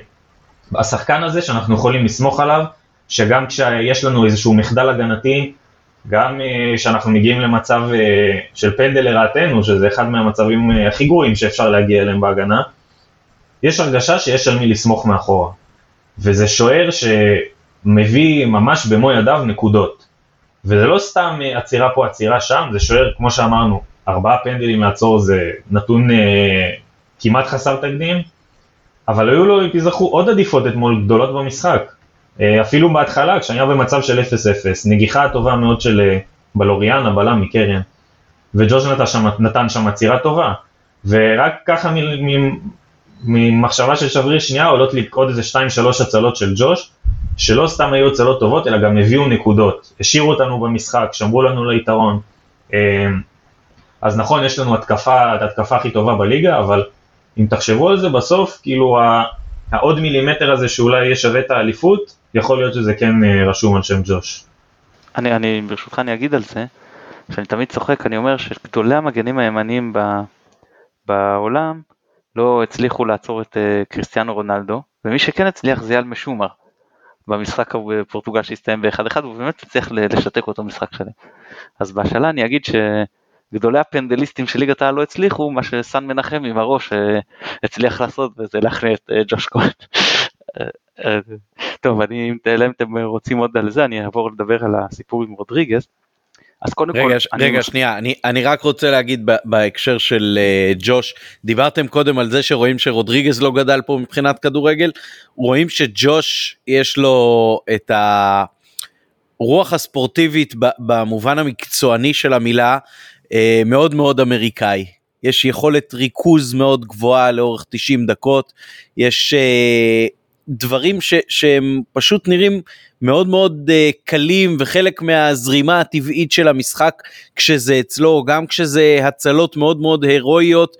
השחקן הזה שאנחנו יכולים לסמוך עליו, שגם כשיש לנו איזשהו מחדל הגנתי, גם כשאנחנו אה, מגיעים למצב אה, של פנדל לרעתנו, שזה אחד מהמצבים אה, הכי גרועים שאפשר להגיע אליהם בהגנה, יש הרגשה שיש על מי לסמוך מאחורה. וזה שוער שמביא ממש במו ידיו נקודות. וזה לא סתם עצירה פה, עצירה שם, זה שוער, כמו שאמרנו, ארבעה פנדלים לעצור זה נתון אה, כמעט חסר תקדים, אבל היו לו, אם תזכרו, עוד עדיפות אתמול גדולות במשחק. אה, אפילו בהתחלה, כשהיה במצב של 0-0, נגיחה טובה מאוד של אה, בלוריאן, הבלם מקרן, וג'וש נתן שם, נתן שם עצירה טובה, ורק ככה ממחשבה של שבריר שנייה עולות לי עוד איזה 2-3 הצלות של ג'וש, שלא סתם היו הצלות טובות, אלא גם הביאו נקודות, השאירו אותנו במשחק, שמרו לנו ליתרון. אה, אז נכון, יש לנו התקפה, את ההתקפה הכי טובה בליגה, אבל אם תחשבו על זה, בסוף, כאילו, העוד מילימטר הזה שאולי יהיה שווה את האליפות, יכול להיות שזה כן אה, רשום על שם ג'וש. אני, אני, ברשותך אני אגיד על זה, שאני תמיד צוחק, אני אומר שגדולי המגנים הימניים ב, בעולם לא הצליחו לעצור את uh, קריסטיאנו רונלדו, ומי שכן הצליח זה יאל משומר, במשחק בפורטוגל שהסתיים ב-1-1, והוא באמת הצליח לשתק אותו משחק שלם. אז בהשאלה אני אגיד שגדולי הפנדליסטים של ליגת העל לא הצליחו, מה שסן מנחם עם הראש uh, הצליח לעשות, וזה להכניע את uh, ג'וש כהן. טוב, אני, אם אתם רוצים עוד על זה, אני אעבור לדבר על הסיפור עם רודריגז. אז קודם רגע, כל, רגע אני... שנייה, אני, אני רק רוצה להגיד בהקשר של uh, ג'וש, דיברתם קודם על זה שרואים שרודריגז לא גדל פה מבחינת כדורגל, רואים שג'וש יש לו את הרוח הספורטיבית במובן המקצועני של המילה, uh, מאוד מאוד אמריקאי. יש יכולת ריכוז מאוד גבוהה לאורך 90 דקות, יש uh, דברים ש, שהם פשוט נראים מאוד מאוד uh, קלים וחלק מהזרימה הטבעית של המשחק כשזה אצלו, גם כשזה הצלות מאוד מאוד הירואיות.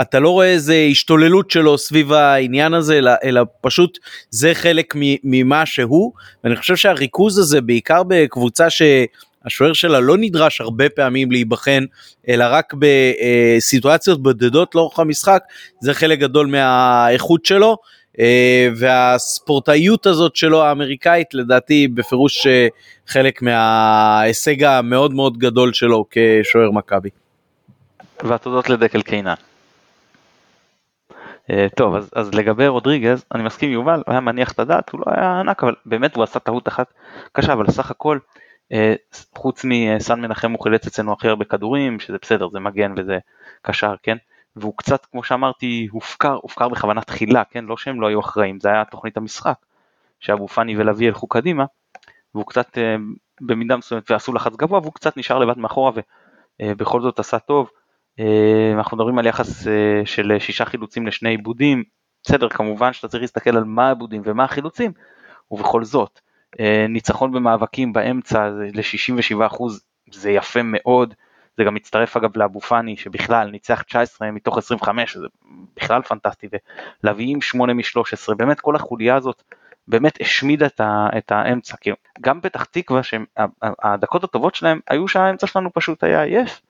אתה לא רואה איזה השתוללות שלו סביב העניין הזה, אלא, אלא פשוט זה חלק ממה שהוא, ואני חושב שהריכוז הזה בעיקר בקבוצה שהשוער שלה לא נדרש הרבה פעמים להיבחן, אלא רק בסיטואציות בודדות לאורך המשחק, זה חלק גדול מהאיכות שלו. אה, והספורטאיות הזאת שלו האמריקאית לדעתי בפירוש אה, חלק מההישג המאוד מאוד גדול שלו כשוער מכבי. והתודות לדקל קינן. אה, טוב אז, אז לגבי רודריגז אני מסכים יובל הוא היה מניח את הדעת הוא לא היה ענק אבל באמת הוא עשה טעות אחת קשה אבל סך הכל חוץ מסן מנחם הוא חילץ אצלנו הכי הרבה כדורים שזה בסדר זה מגן וזה קשר כן והוא קצת, כמו שאמרתי, הופקר, הופקר בכוונה תחילה, כן? לא שהם לא היו אחראים, זה היה תוכנית המשחק, שאבו פאני ולוי הלכו קדימה, והוא קצת אה, במידה מסוימת ועשו לחץ גבוה, והוא קצת נשאר לבד מאחורה ובכל אה, זאת עשה טוב. אה, אנחנו מדברים על יחס של שישה חילוצים לשני עיבודים, בסדר, כמובן שאתה צריך להסתכל על מה העיבודים ומה החילוצים, ובכל זאת, ניצחון במאבקים באמצע ל-67% זה יפה מאוד. זה גם מצטרף אגב לאבו פאני שבכלל ניצח 19 מתוך 25 זה בכלל פנטסטי ולהביאים 8 מ-13 באמת כל החוליה הזאת באמת השמידה את, את האמצע. כי גם פתח תקווה שהדקות הטובות שלהם היו שהאמצע שלנו פשוט היה עייף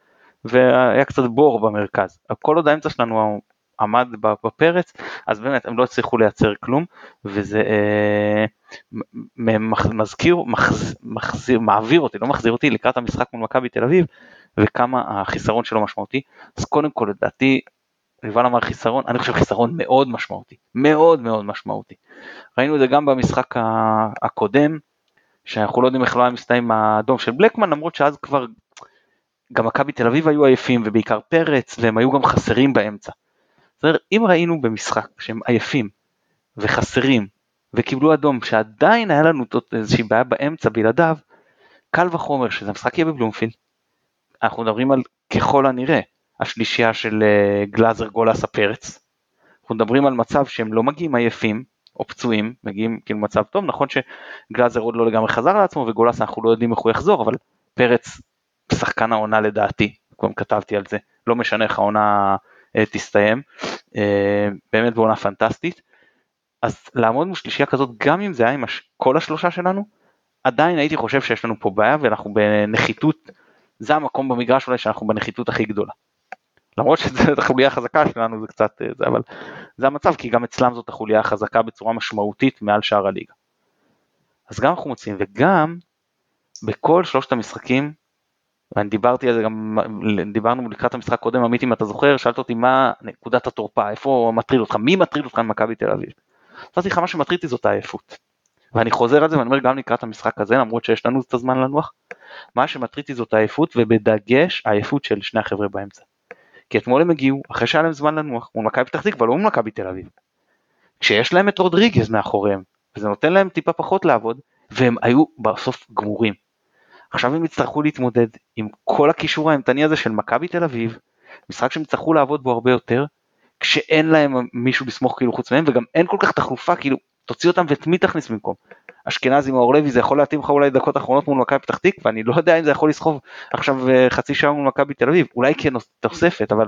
והיה קצת בור במרכז. כל עוד האמצע שלנו עמד בפרץ אז באמת הם לא הצליחו לייצר כלום וזה אה, מזכיר מחז, מחזיר מעביר אותי לא מחזיר אותי לקראת המשחק מול מכבי תל אביב וכמה החיסרון שלו משמעותי. אז קודם כל לדעתי, יובל אמר חיסרון, אני חושב חיסרון מאוד משמעותי, מאוד מאוד משמעותי. ראינו את זה גם במשחק הקודם, שאנחנו לא יודעים איך לא היה מסתיים האדום של בלקמן, למרות שאז כבר גם מכבי תל אביב היו עייפים ובעיקר פרץ והם היו גם חסרים באמצע. זאת אומרת, אם ראינו במשחק שהם עייפים וחסרים וקיבלו אדום שעדיין היה לנו איזושהי בעיה באמצע בלעדיו, קל וחומר שזה משחק יהיה בבלומפילד. אנחנו מדברים על ככל הנראה השלישייה של אה, גלאזר גולסה פרץ. אנחנו מדברים על מצב שהם לא מגיעים עייפים או פצועים, מגיעים כאילו מצב טוב, נכון שגלאזר עוד לא לגמרי חזר לעצמו וגולסה אנחנו לא יודעים איך הוא יחזור, אבל פרץ שחקן העונה לדעתי, כבר כתבתי על זה, לא משנה איך העונה אה, תסתיים, אה, באמת בעונה פנטסטית. אז לעמוד מול שלישייה כזאת, גם אם זה היה עם כל השלושה שלנו, עדיין הייתי חושב שיש לנו פה בעיה ואנחנו בנחיתות, זה המקום במגרש אולי שאנחנו בנחיתות הכי גדולה. למרות שזו החוליה החזקה שלנו זה קצת זה, אבל זה המצב כי גם אצלם זאת החוליה החזקה בצורה משמעותית מעל שאר הליגה. אז גם אנחנו מוצאים וגם בכל שלושת המשחקים ואני דיברתי על זה גם, דיברנו לקראת המשחק קודם, עמית אם אתה זוכר, שאלת אותי מה נקודת התורפה, איפה מטריד אותך, מי מטריד אותך ממכבי תל אביב. אמרתי לך מה שמטריד אותי זאת העייפות. ואני חוזר על זה ואני אומר גם לקראת המשחק הזה, למרות שיש לנו את הזמן לנוח, מה שמטריד זאת העייפות ובדגש העייפות של שני החבר'ה באמצע. כי אתמול הם הגיעו, אחרי שהיה להם זמן לנוח, מול מכבי פתח תקווה, לא מול מכבי תל אביב. כשיש להם את רודריגז מאחוריהם, וזה נותן להם טיפה פחות לעבוד, והם היו בסוף גמורים. עכשיו הם יצטרכו להתמודד עם כל הקישור האימתני הזה של מכבי תל אביב, משחק שהם יצטרכו לעבוד בו הרבה יותר, כשאין להם מישהו לסמוך כאילו חוץ מהם, וגם אין כל כך תחלופה, כאילו, תוציא אותם ואת מי תכניס במקום. אשכנזי מאור לוי זה יכול להתאים לך אולי דקות אחרונות מול מכבי פתח תקווה, ואני לא יודע אם זה יכול לסחוב עכשיו אה, חצי שעה מול מכבי תל אביב, אולי כתוספת, אבל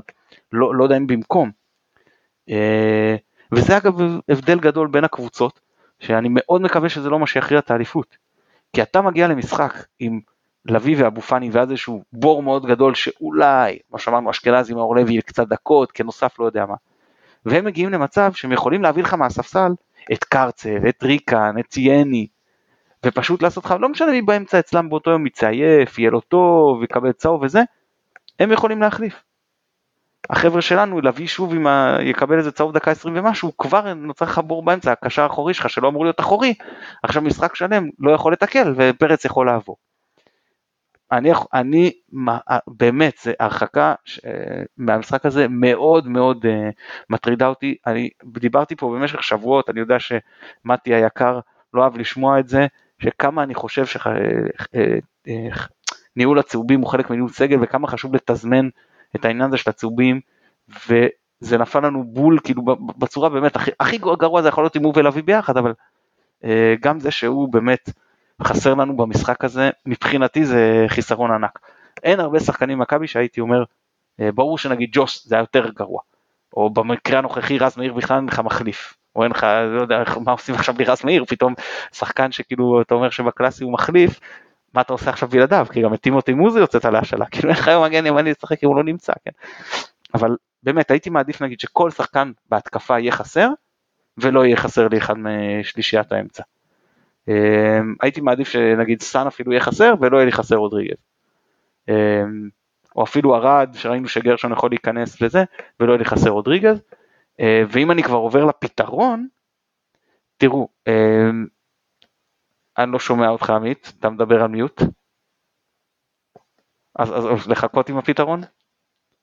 לא, לא יודע אם במקום. אה, וזה אגב הבדל גדול בין הקבוצות, שאני מאוד מקווה שזה לא מה שיכריע את האליפות. כי אתה מגיע למשחק עם לביא ואבו פאני ואז איזשהו בור מאוד גדול שאולי, מה שאמרנו, אשכנזי מאור לוי קצת דקות, כנוסף לא יודע מה. והם מגיעים למצב שהם יכולים להביא לך מהספסל את קרצב, את ריקן, את צייני, ופשוט לעשות לך, לא משנה מי באמצע אצלם באותו יום יצא עייף, יהיה לו טוב, יקבל צהוב וזה, הם יכולים להחליף. החבר'ה שלנו, להביא שוב עם ה... יקבל איזה צהוב דקה 20 ומשהו, כבר נוצר לך בור באמצע, הקשר האחורי שלך שלא אמור להיות אחורי, עכשיו משחק שלם לא יכול לתקל ופרץ יכול לעבור. אני, אני באמת, זה הרחקה ש... מהמשחק הזה מאוד מאוד uh, מטרידה אותי, אני דיברתי פה במשך שבועות, אני יודע שמתי היקר לא אהב לשמוע את זה, שכמה אני חושב שניהול אה, הצהובים הוא חלק מניהול סגל וכמה חשוב לתזמן את העניין הזה של הצהובים, וזה נפל לנו בול כאילו בצורה באמת הכי, הכי גרוע זה יכול להיות אם הוא ולוי ביחד, אבל גם זה שהוא באמת חסר לנו במשחק הזה, מבחינתי זה חיסרון ענק. אין הרבה שחקנים במכבי שהייתי אומר, אה, ברור שנגיד ג'וש זה היה יותר גרוע, או במקרה הנוכחי רז מאיר בכלל אין לך מחליף, או אין לך, לא יודע מה עושים עכשיו בלי רז מאיר, פתאום שחקן שכאילו אתה אומר שבקלאסי הוא מחליף, מה אתה עושה עכשיו בלעדיו, כי גם את טימותי מוזי יוצאת על ההשאלה, כאילו אין לך היום מגן ימני לשחק כי הוא לא נמצא, כן. אבל באמת הייתי מעדיף נגיד שכל שחקן בהתקפה יהיה חסר, ולא יהיה חסר לי אחד משלישיית האמצע. אמ, הייתי מעדיף שנגיד סאן אפילו יהיה חסר ולא יהיה לי חסר רודריגז. אמ, או אפילו ארד שראינו שגרשון יכול להיכנס לזה ולא יהיה לי חסר רודריגז. אמ, ואם אני כבר עובר לפתרון, תראו, אני לא שומע אותך עמית, אתה מדבר על מיוט. אז, אז לחכות עם הפתרון?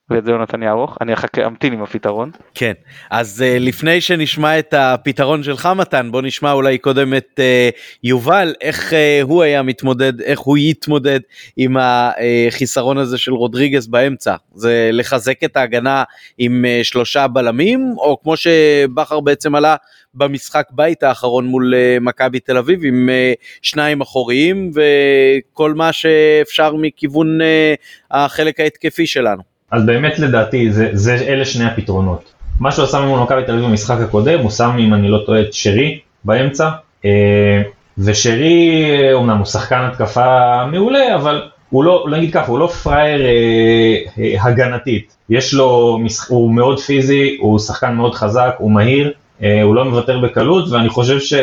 ואת זה יונתן יערוך, אני אחכה, אמתין עם הפתרון. כן, אז uh, לפני שנשמע את הפתרון שלך מתן, בוא נשמע אולי קודם את uh, יובל, איך uh, הוא היה מתמודד, איך הוא יתמודד עם החיסרון הזה של רודריגז באמצע. זה לחזק את ההגנה עם uh, שלושה בלמים, או כמו שבכר בעצם עלה במשחק בית האחרון מול uh, מכבי תל אביב עם uh, שניים אחוריים וכל מה שאפשר מכיוון uh, החלק ההתקפי שלנו. אז באמת לדעתי זה, זה אלה שני הפתרונות. מה שהוא עשה מול מכבי תל אביב במשחק הקודם, הוא שם אם אני לא טועה את שרי באמצע, אה, ושרי אומנם הוא שחקן התקפה מעולה, אבל הוא לא, נגיד ככה, הוא לא פראייר אה, אה, הגנתית, יש לו, הוא מאוד פיזי, הוא שחקן מאוד חזק, הוא מהיר, אה, הוא לא מוותר בקלות, ואני חושב ש...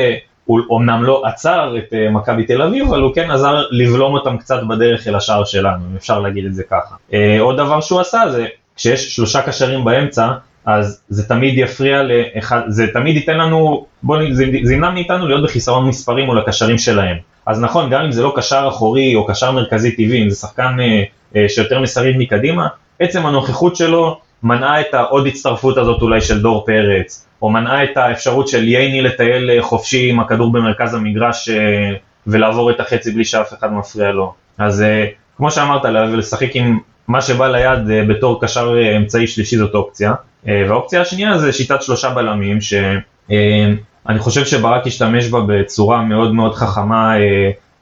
הוא אומנם לא עצר את uh, מכבי תל אביב, אבל הוא כן עזר לבלום אותם קצת בדרך אל השער שלנו, אם אפשר להגיד את זה ככה. Uh, עוד דבר שהוא עשה זה, כשיש שלושה קשרים באמצע, אז זה תמיד יפריע לאחד, זה תמיד ייתן לנו, בוא. זה, זה ימנע מאיתנו להיות בחיסרון מספרים מול הקשרים שלהם. אז נכון, גם אם זה לא קשר אחורי או קשר מרכזי טבעי, אם זה שחקן אה, אה, שיותר מסריב מקדימה, עצם הנוכחות שלו מנעה את העוד הצטרפות הזאת אולי של דור פרץ, או מנעה את האפשרות של ייני לטייל אה, חופשי עם הכדור במרכז המגרש אה, ולעבור את החצי בלי שאף אחד מפריע לו. אז אה, כמו שאמרת, לשחק עם מה שבא ליד בתור קשר אמצעי שלישי זאת אופציה. והאופציה השנייה זה שיטת שלושה בלמים, שאני חושב שברק השתמש בה בצורה מאוד מאוד חכמה,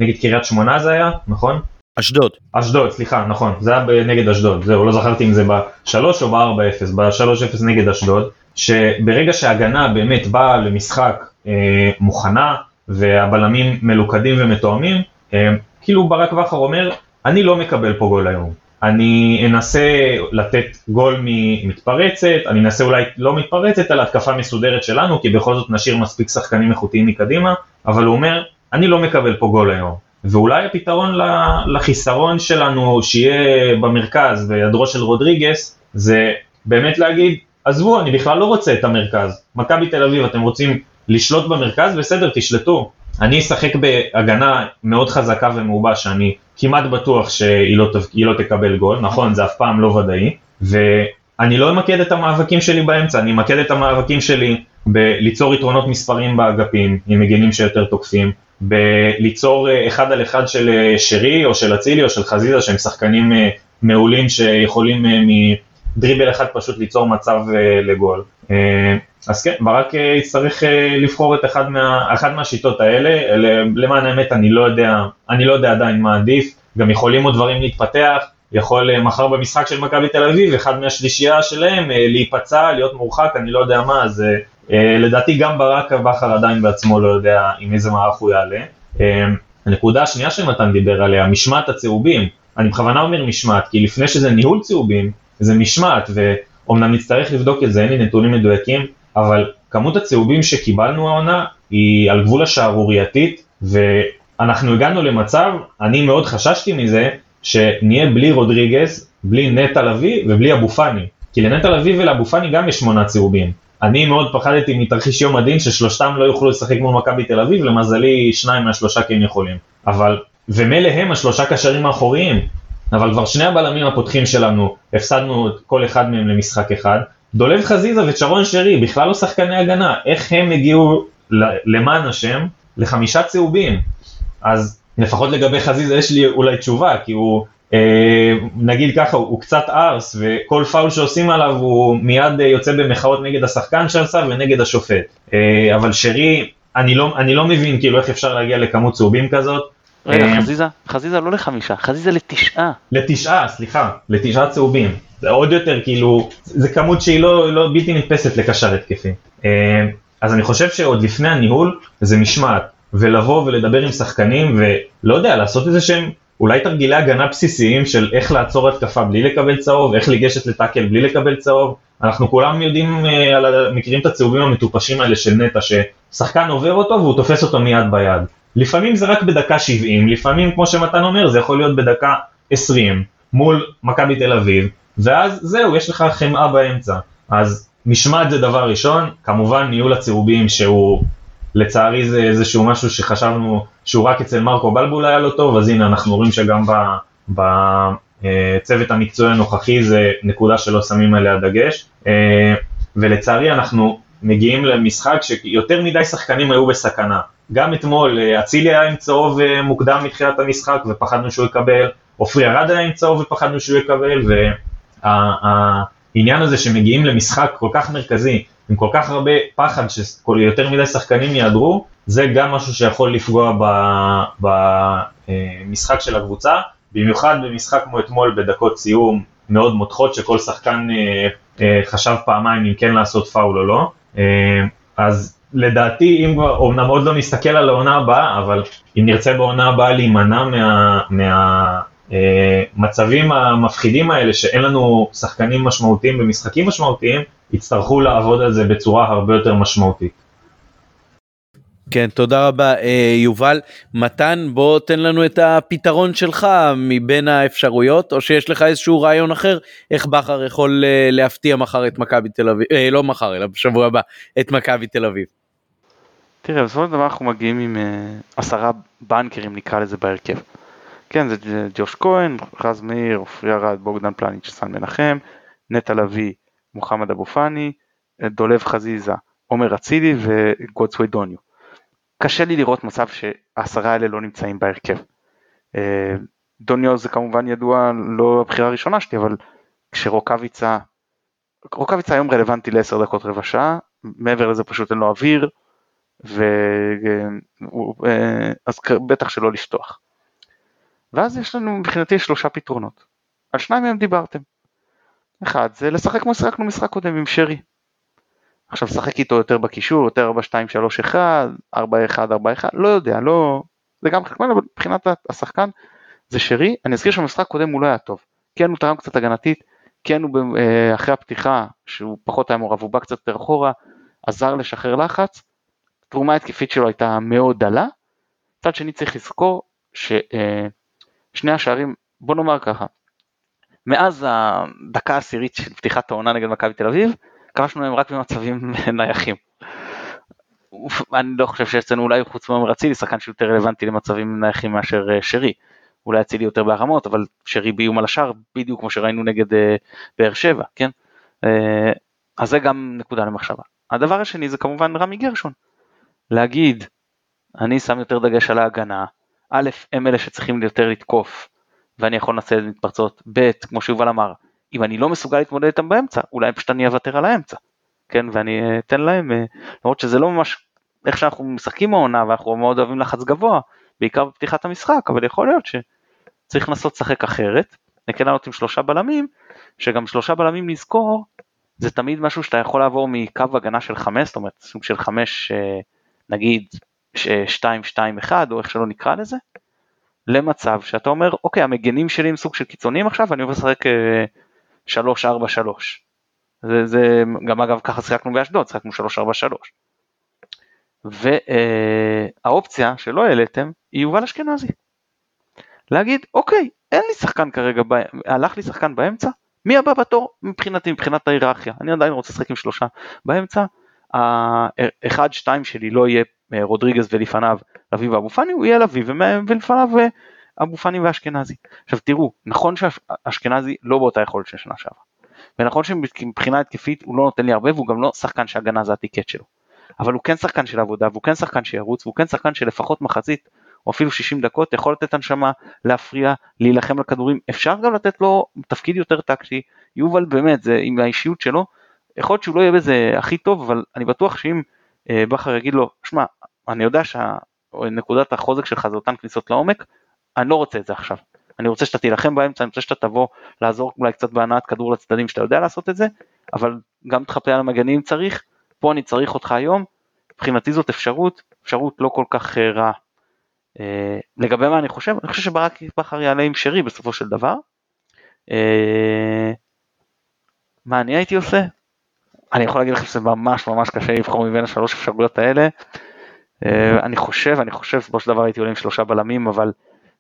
נגד קריית שמונה זה היה, נכון? אשדוד. אשדוד, סליחה, נכון, זה היה נגד אשדוד, זהו, לא זכרתי אם זה ב-3 או ב-4-0, ב-3-0 נגד אשדוד, שברגע שההגנה באמת באה למשחק אה, מוכנה, והבלמים מלוכדים ומתואמים, אה, כאילו ברק בכר אומר, אני לא מקבל פה גול היום. אני אנסה לתת גול ממתפרצת, אני אנסה אולי לא מתפרצת, על התקפה מסודרת שלנו, כי בכל זאת נשאיר מספיק שחקנים איכותיים מקדימה, אבל הוא אומר, אני לא מקבל פה גול היום. ואולי הפתרון לחיסרון שלנו שיהיה במרכז והיעדרו של רודריגס, זה באמת להגיד, עזבו, אני בכלל לא רוצה את המרכז. מכבי תל אביב, אתם רוצים לשלוט במרכז? בסדר, תשלטו. אני אשחק בהגנה מאוד חזקה ומעובה שאני כמעט בטוח שהיא לא, לא תקבל גול, נכון זה אף פעם לא ודאי, ואני לא אמקד את המאבקים שלי באמצע, אני אמקד את המאבקים שלי בליצור יתרונות מספרים באגפים עם מגנים שיותר תוקפים, בליצור אה, אחד על אחד של אה, שרי או של אצילי או של חזיזה שהם שחקנים אה, מעולים שיכולים מדריבל אחד פשוט ליצור מצב לגול. אז כן, ברק יצטרך לבחור את אחד, מה, אחד מהשיטות האלה, למען האמת אני לא יודע, אני לא יודע עדיין מה עדיף, גם יכולים עוד דברים להתפתח, יכול מחר במשחק של מכבי תל אביב, אחד מהשלישייה שלהם להיפצע, להיות מורחק, אני לא יודע מה, אז לדעתי גם ברק בכר עדיין בעצמו לא יודע עם איזה מערך הוא יעלה. הנקודה השנייה שמתן דיבר עליה, משמעת הצהובים, אני בכוונה אומר משמעת, כי לפני שזה ניהול צהובים, זה משמעת, ואומנם נצטרך לבדוק את זה, אין לי נתונים מדויקים, אבל כמות הצהובים שקיבלנו העונה היא על גבול השערורייתית, ואנחנו הגענו למצב, אני מאוד חששתי מזה, שנהיה בלי רודריגז, בלי נטע לביא ובלי אבו פאני. כי לנטע לביא ולאבו פאני גם יש שמונה צהובים. אני מאוד פחדתי מתרחיש יום הדין ששלושתם לא יוכלו לשחק מול מכבי תל אביב, למזלי שניים מהשלושה כן יכולים. אבל, ומילא הם השלושה קשרים האחוריים, אבל כבר שני הבלמים הפותחים שלנו, הפסדנו כל אחד מהם למשחק אחד, דולב חזיזה וצ'רון שרי, בכלל לא שחקני הגנה, איך הם הגיעו למען השם לחמישה צהובים? אז לפחות לגבי חזיזה יש לי אולי תשובה, כי הוא, נגיד ככה, הוא, קצת ארס, וכל פאול שעושים עליו הוא מיד אה, יוצא במחאות נגד השחקן שעשה ונגד השופט. אה, אבל שרי, אני לא, אני לא מבין כאילו איך אפשר להגיע לכמות צהובים כזאת. רגע, אה, חזיזה? חזיזה לא לחמישה, חזיזה לתשעה. לתשעה, סליחה, לתשעה צהובים. זה עוד יותר כאילו, זה כמות שהיא לא, לא בלתי נתפסת לקשר התקפי. אז אני חושב שעוד לפני הניהול זה משמעת, ולבוא ולדבר עם שחקנים ולא יודע, לעשות איזה שהם אולי תרגילי הגנה בסיסיים של איך לעצור התקפה בלי לקבל צהוב, איך לגשת לטאקל בלי לקבל צהוב. אנחנו כולם יודעים, אה, מכירים את הצהובים המטופשים האלה של נטע, ששחקן עובר אותו והוא תופס אותו מיד ביד. לפעמים זה רק בדקה 70, לפעמים כמו שמתן אומר זה יכול להיות בדקה 20 מול מכבי תל אביב, ואז זהו, יש לך חמאה באמצע. אז משמעת זה דבר ראשון, כמובן ניהול הצהובים שהוא לצערי זה איזשהו משהו שחשבנו שהוא רק אצל מרקו בלבול היה לא טוב, אז הנה אנחנו רואים שגם בצוות המקצועי הנוכחי זה נקודה שלא שמים עליה דגש, אה, ולצערי אנחנו מגיעים למשחק שיותר מדי שחקנים היו בסכנה. גם אתמול אה, אצילי היה עם צהוב אה, מוקדם מתחילת המשחק ופחדנו שהוא יקבל, עופרי ארד היה עם צהוב ופחדנו שהוא יקבל, והעניין הזה שמגיעים למשחק כל כך מרכזי, עם כל כך הרבה פחד שיותר מדי שחקנים יעדרו, זה גם משהו שיכול לפגוע במשחק של הקבוצה, במיוחד במשחק כמו אתמול בדקות סיום מאוד מותחות שכל שחקן אה, חשב פעמיים אם כן לעשות פאול או לא. אז לדעתי, אם כבר, אמנם עוד לא נסתכל על העונה הבאה, אבל אם נרצה בעונה הבאה להימנע מהמצבים מה, אה, המפחידים האלה, שאין לנו שחקנים משמעותיים במשחקים משמעותיים, יצטרכו לעבוד על זה בצורה הרבה יותר משמעותית. כן, תודה רבה אה, יובל. מתן, בוא תן לנו את הפתרון שלך מבין האפשרויות, או שיש לך איזשהו רעיון אחר, איך בכר יכול אה, להפתיע מחר את מכבי תל אביב, לא מחר, אלא בשבוע הבא, את מכבי תל אביב. תראה, בסופו של דבר אנחנו מגיעים עם עשרה בנקרים נקרא לזה בהרכב. כן, זה ג'וש כהן, רז מאיר, עופרי ארד, בוגדן פלניץ', סן מנחם, נטע לביא, מוחמד אבו פאני, דולב חזיזה, עומר אצילי וגודסווי דוניו. קשה לי לראות מצב שהעשרה האלה לא נמצאים בהרכב. אה, דוניו זה כמובן ידוע לא הבחירה הראשונה שלי, אבל כשרוקאביצה, רוקאביצה היום רלוונטי ל-10 דקות רבע שעה, מעבר לזה פשוט אין לו אוויר, ו... אה, אז בטח שלא לשטוח. ואז יש לנו מבחינתי שלושה פתרונות. על שניים מהם דיברתם. אחד זה לשחק כמו שחקנו משחק קודם עם שרי. עכשיו לשחק איתו יותר בקישור, יותר 4, 2, 3, 1, 4, 1, 4, 1, לא יודע, לא... זה גם חלק ממנו, אבל מבחינת השחקן זה שרי. אני אזכיר שבמשחק קודם הוא לא היה טוב. כן הוא תרם קצת הגנתית, כן הוא אה, אחרי הפתיחה, שהוא פחות היה מעורב, הוא בא קצת יותר אחורה, עזר לשחרר לחץ. תרומה התקפית שלו הייתה מאוד דלה. מצד שני צריך לזכור ששני אה, השערים, בוא נאמר ככה, מאז הדקה העשירית של פתיחת העונה נגד מכבי תל אביב, כבשנו מהם רק במצבים נייחים. אני לא חושב שאצלנו אולי חוץ מעומר אצילי שחקן שיותר רלוונטי למצבים נייחים מאשר אה, שרי. אולי אצילי יותר בהרמות אבל שרי באיום על השאר בדיוק כמו שראינו נגד uh, באר שבע כן uh, אז זה גם נקודה למחשבה. הדבר השני זה כמובן רמי גרשון. להגיד אני שם יותר דגש על ההגנה א' הם אלה שצריכים יותר לתקוף ואני יכול לנצל את מתפרצות ב' כמו שיובל אמר אם אני לא מסוגל להתמודד איתם באמצע, אולי פשוט אני אוותר על האמצע, כן, ואני אתן להם, אה, למרות שזה לא ממש איך שאנחנו משחקים העונה ואנחנו מאוד אוהבים לחץ גבוה, בעיקר בפתיחת המשחק, אבל יכול להיות שצריך לנסות לשחק אחרת, נקל לענות עם שלושה בלמים, שגם שלושה בלמים נזכור, זה תמיד משהו שאתה יכול לעבור מקו הגנה של חמש, זאת אומרת סוג של חמש, אה, נגיד שתיים, שתיים, אחד, או איך שלא נקרא לזה, למצב שאתה אומר, אוקיי, המגנים שלי הם סוג של קיצוניים עכשיו, ואני עובר לשחק אה, 343. זה, זה גם אגב ככה שיחקנו באשדוד, שיחקנו 343. והאופציה שלא העליתם היא יובל אשכנזי. להגיד אוקיי אין לי שחקן כרגע, הלך לי שחקן באמצע, מי הבא בתור מבחינתי, מבחינת ההיררכיה, אני עדיין רוצה לשחק עם שלושה באמצע, האחד שתיים שלי לא יהיה אה, רודריגז ולפניו אביב ואבו פאני, הוא יהיה לביא ולפניו אה, אבו פאני ואשכנזי. עכשיו תראו, נכון שאשכנזי לא באותה יכולת של שנה שעברה. ונכון שמבחינה התקפית הוא לא נותן לי הרבה והוא גם לא שחקן שהגנה זה הטיקט שלו. אבל הוא כן שחקן של עבודה והוא כן שחקן שירוץ והוא כן שחקן שלפחות מחצית או אפילו 60 דקות יכול לתת הנשמה, להפריע, להילחם על כדורים, אפשר גם לתת לו תפקיד יותר טקטי, יובל באמת זה עם האישיות שלו, יכול להיות שהוא לא יהיה בזה הכי טוב אבל אני בטוח שאם אה, בכר יגיד לו, שמע אני יודע שנקודת החוזק שלך זה אותן כניסות לעומק, אני לא רוצה את זה עכשיו. אני רוצה שאתה תילחם באמצע, אני רוצה שאתה תבוא לעזור אולי קצת בהנעת כדור לצדדים שאתה יודע לעשות את זה, אבל גם תחפה על המגנים אם צריך, פה אני צריך אותך היום, מבחינתי זאת אפשרות, אפשרות לא כל כך אה, רעה. אה, לגבי מה אני חושב, אני חושב שברק בכר יעלה עם שרי בסופו של דבר. אה, מה אני הייתי עושה? אני יכול להגיד לכם שזה ממש ממש קשה לבחור מבין השלוש אפשרויות האלה. אני חושב, אני חושב בסופו של דבר הייתי עולה עם שלושה בלמים, אבל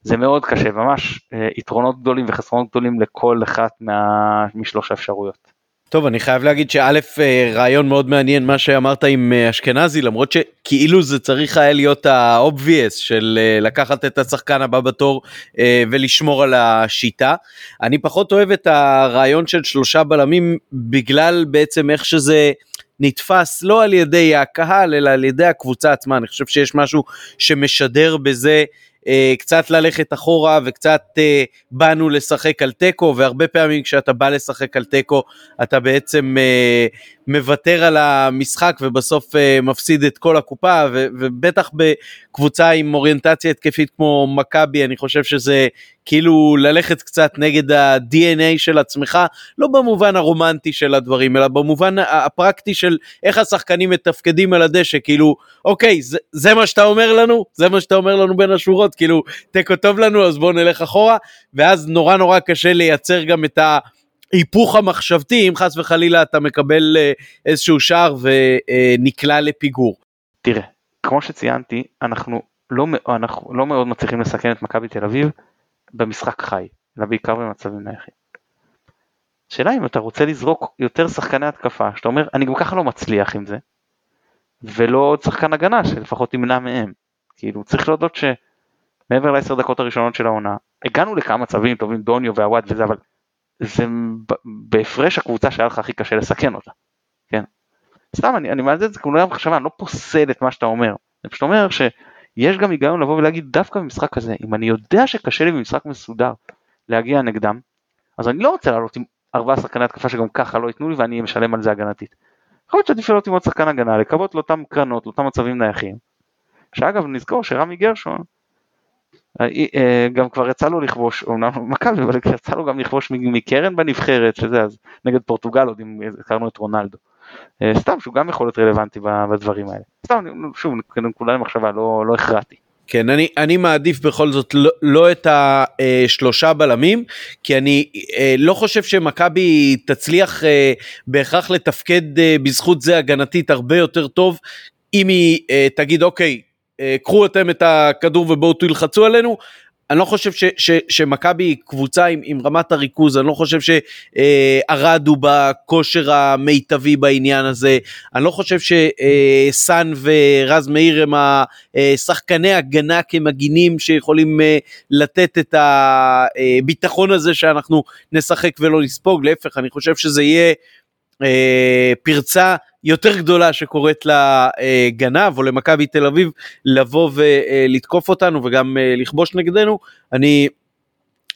זה מאוד קשה, ממש אה, יתרונות גדולים וחסרונות גדולים לכל אחת. משלוש האפשרויות. טוב אני חייב להגיד שא' אה, רעיון מאוד מעניין מה שאמרת עם אה, אשכנזי למרות שכאילו זה צריך היה להיות ה obvious של לקחת את השחקן הבא בתור ולשמור על השיטה. אני פחות אוהב את הרעיון של שלושה בלמים בגלל בעצם איך שזה נתפס לא על ידי הקהל אלא על ידי הקבוצה עצמה אני חושב שיש משהו שמשדר בזה אה, קצת ללכת אחורה וקצת אה, באנו לשחק על תיקו והרבה פעמים כשאתה בא לשחק על תיקו אתה בעצם אה, מוותר על המשחק ובסוף אה, מפסיד את כל הקופה ו, ובטח בקבוצה עם אוריינטציה התקפית כמו מכבי אני חושב שזה כאילו ללכת קצת נגד ה-DNA של עצמך לא במובן הרומנטי של הדברים אלא במובן הפרקטי של איך השחקנים מתפקדים על הדשא כאילו אוקיי זה, זה מה שאתה אומר לנו? זה מה שאתה אומר לנו בין השורות? כאילו תיקו טוב לנו אז בוא נלך אחורה. ואז נורא נורא קשה לייצר גם את ה... היפוך המחשבתי אם חס וחלילה אתה מקבל אה, איזשהו שער ונקלע לפיגור. תראה, כמו שציינתי, אנחנו לא, אנחנו לא מאוד מצליחים לסכן את מכבי תל אביב במשחק חי, אלא בעיקר במצבים נייחים. השאלה אם אתה רוצה לזרוק יותר שחקני התקפה, שאתה אומר, אני גם ככה לא מצליח עם זה, ולא עוד שחקן הגנה שלפחות ימנע מהם. כאילו צריך להודות שמעבר לעשר דקות הראשונות של העונה, הגענו לכמה מצבים טובים, דוניו והוואט וזה, אבל זה בהפרש הקבוצה שהיה לך הכי קשה לסכן אותה. כן. סתם אני, אני מעלה את זה כמו מחשבה, אני לא פוסל את מה שאתה אומר, אני פשוט אומר שיש גם היגיון לבוא ולהגיד דווקא במשחק הזה, אם אני יודע שקשה לי במשחק מסודר להגיע נגדם, אז אני לא רוצה לעלות עם ארבעה שחקני התקפה שגם ככה לא ייתנו לי ואני משלם על זה הגנתית. יכול להיות שעדיף לעלות עם עוד שחקן הגנה, לקוות לאותם קרנות, לאותם מצבים נייחים. שאגב נזכור שרמי גרשון גם כבר יצא לו לכבוש, אומנם מכבי, אבל יצא לו גם לכבוש מקרן בנבחרת, שזה אז נגד פורטוגל עוד אם הכרנו את רונלדו. אה, סתם שהוא גם יכול להיות רלוונטי בדברים האלה. סתם, שוב, נקודה למחשבה, לא, לא הכרעתי. כן, אני, אני מעדיף בכל זאת לא, לא את השלושה בלמים, כי אני אה, לא חושב שמכבי תצליח אה, בהכרח לתפקד אה, בזכות זה הגנתית הרבה יותר טוב, אם היא אה, תגיד אוקיי, אה, קחו אתם את הכדור ובואו תלחצו עלינו, אני לא חושב שמכבי היא קבוצה עם, עם רמת הריכוז, אני לא חושב שערד הוא בכושר המיטבי בעניין הזה, אני לא חושב שסאן ורז מאיר הם השחקני הגנה כמגינים שיכולים אה, לתת את הביטחון הזה שאנחנו נשחק ולא נספוג, להפך, אני חושב שזה יהיה אה, פרצה יותר גדולה שקורית לגנב או למכבי תל אביב לבוא ולתקוף אותנו וגם אה, לכבוש נגדנו, אני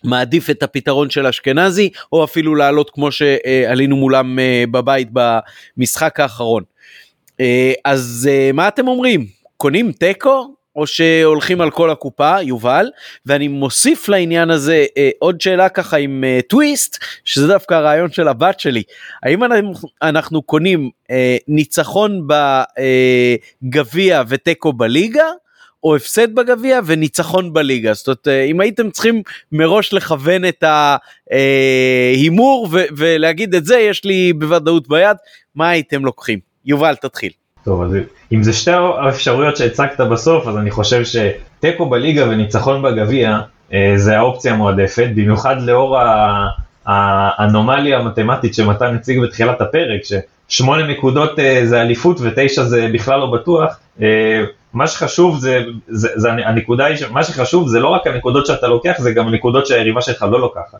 מעדיף את הפתרון של אשכנזי או אפילו לעלות כמו שעלינו מולם אה, בבית במשחק האחרון. אה, אז מה אתם אומרים? קונים תיקו? או שהולכים על כל הקופה, יובל, ואני מוסיף לעניין הזה אה, עוד שאלה ככה עם אה, טוויסט, שזה דווקא הרעיון של הבת שלי. האם אנחנו, קונים אה, ניצחון בגביע אה, ותיקו בליגה, או הפסד בגביע וניצחון בליגה. זאת אומרת, אה, אם הייתם צריכים מראש לכוון את ההימור ולהגיד את זה, יש לי בוודאות ביד, מה הייתם לוקחים? יובל, תתחיל. טוב, אז אם זה שתי האפשרויות שהצגת בסוף, אז אני חושב שתיקו בליגה וניצחון בגביע אה, זה האופציה המועדפת, במיוחד לאור האנומליה המתמטית שמתן הציג בתחילת הפרק, ששמונה נקודות אה, זה אליפות ותשע זה בכלל לא בטוח. אה, מה שחשוב זה, זה, זה הנקודה היא, מה שחשוב זה לא רק הנקודות שאתה לוקח, זה גם הנקודות שהיריבה שלך לא לוקחת.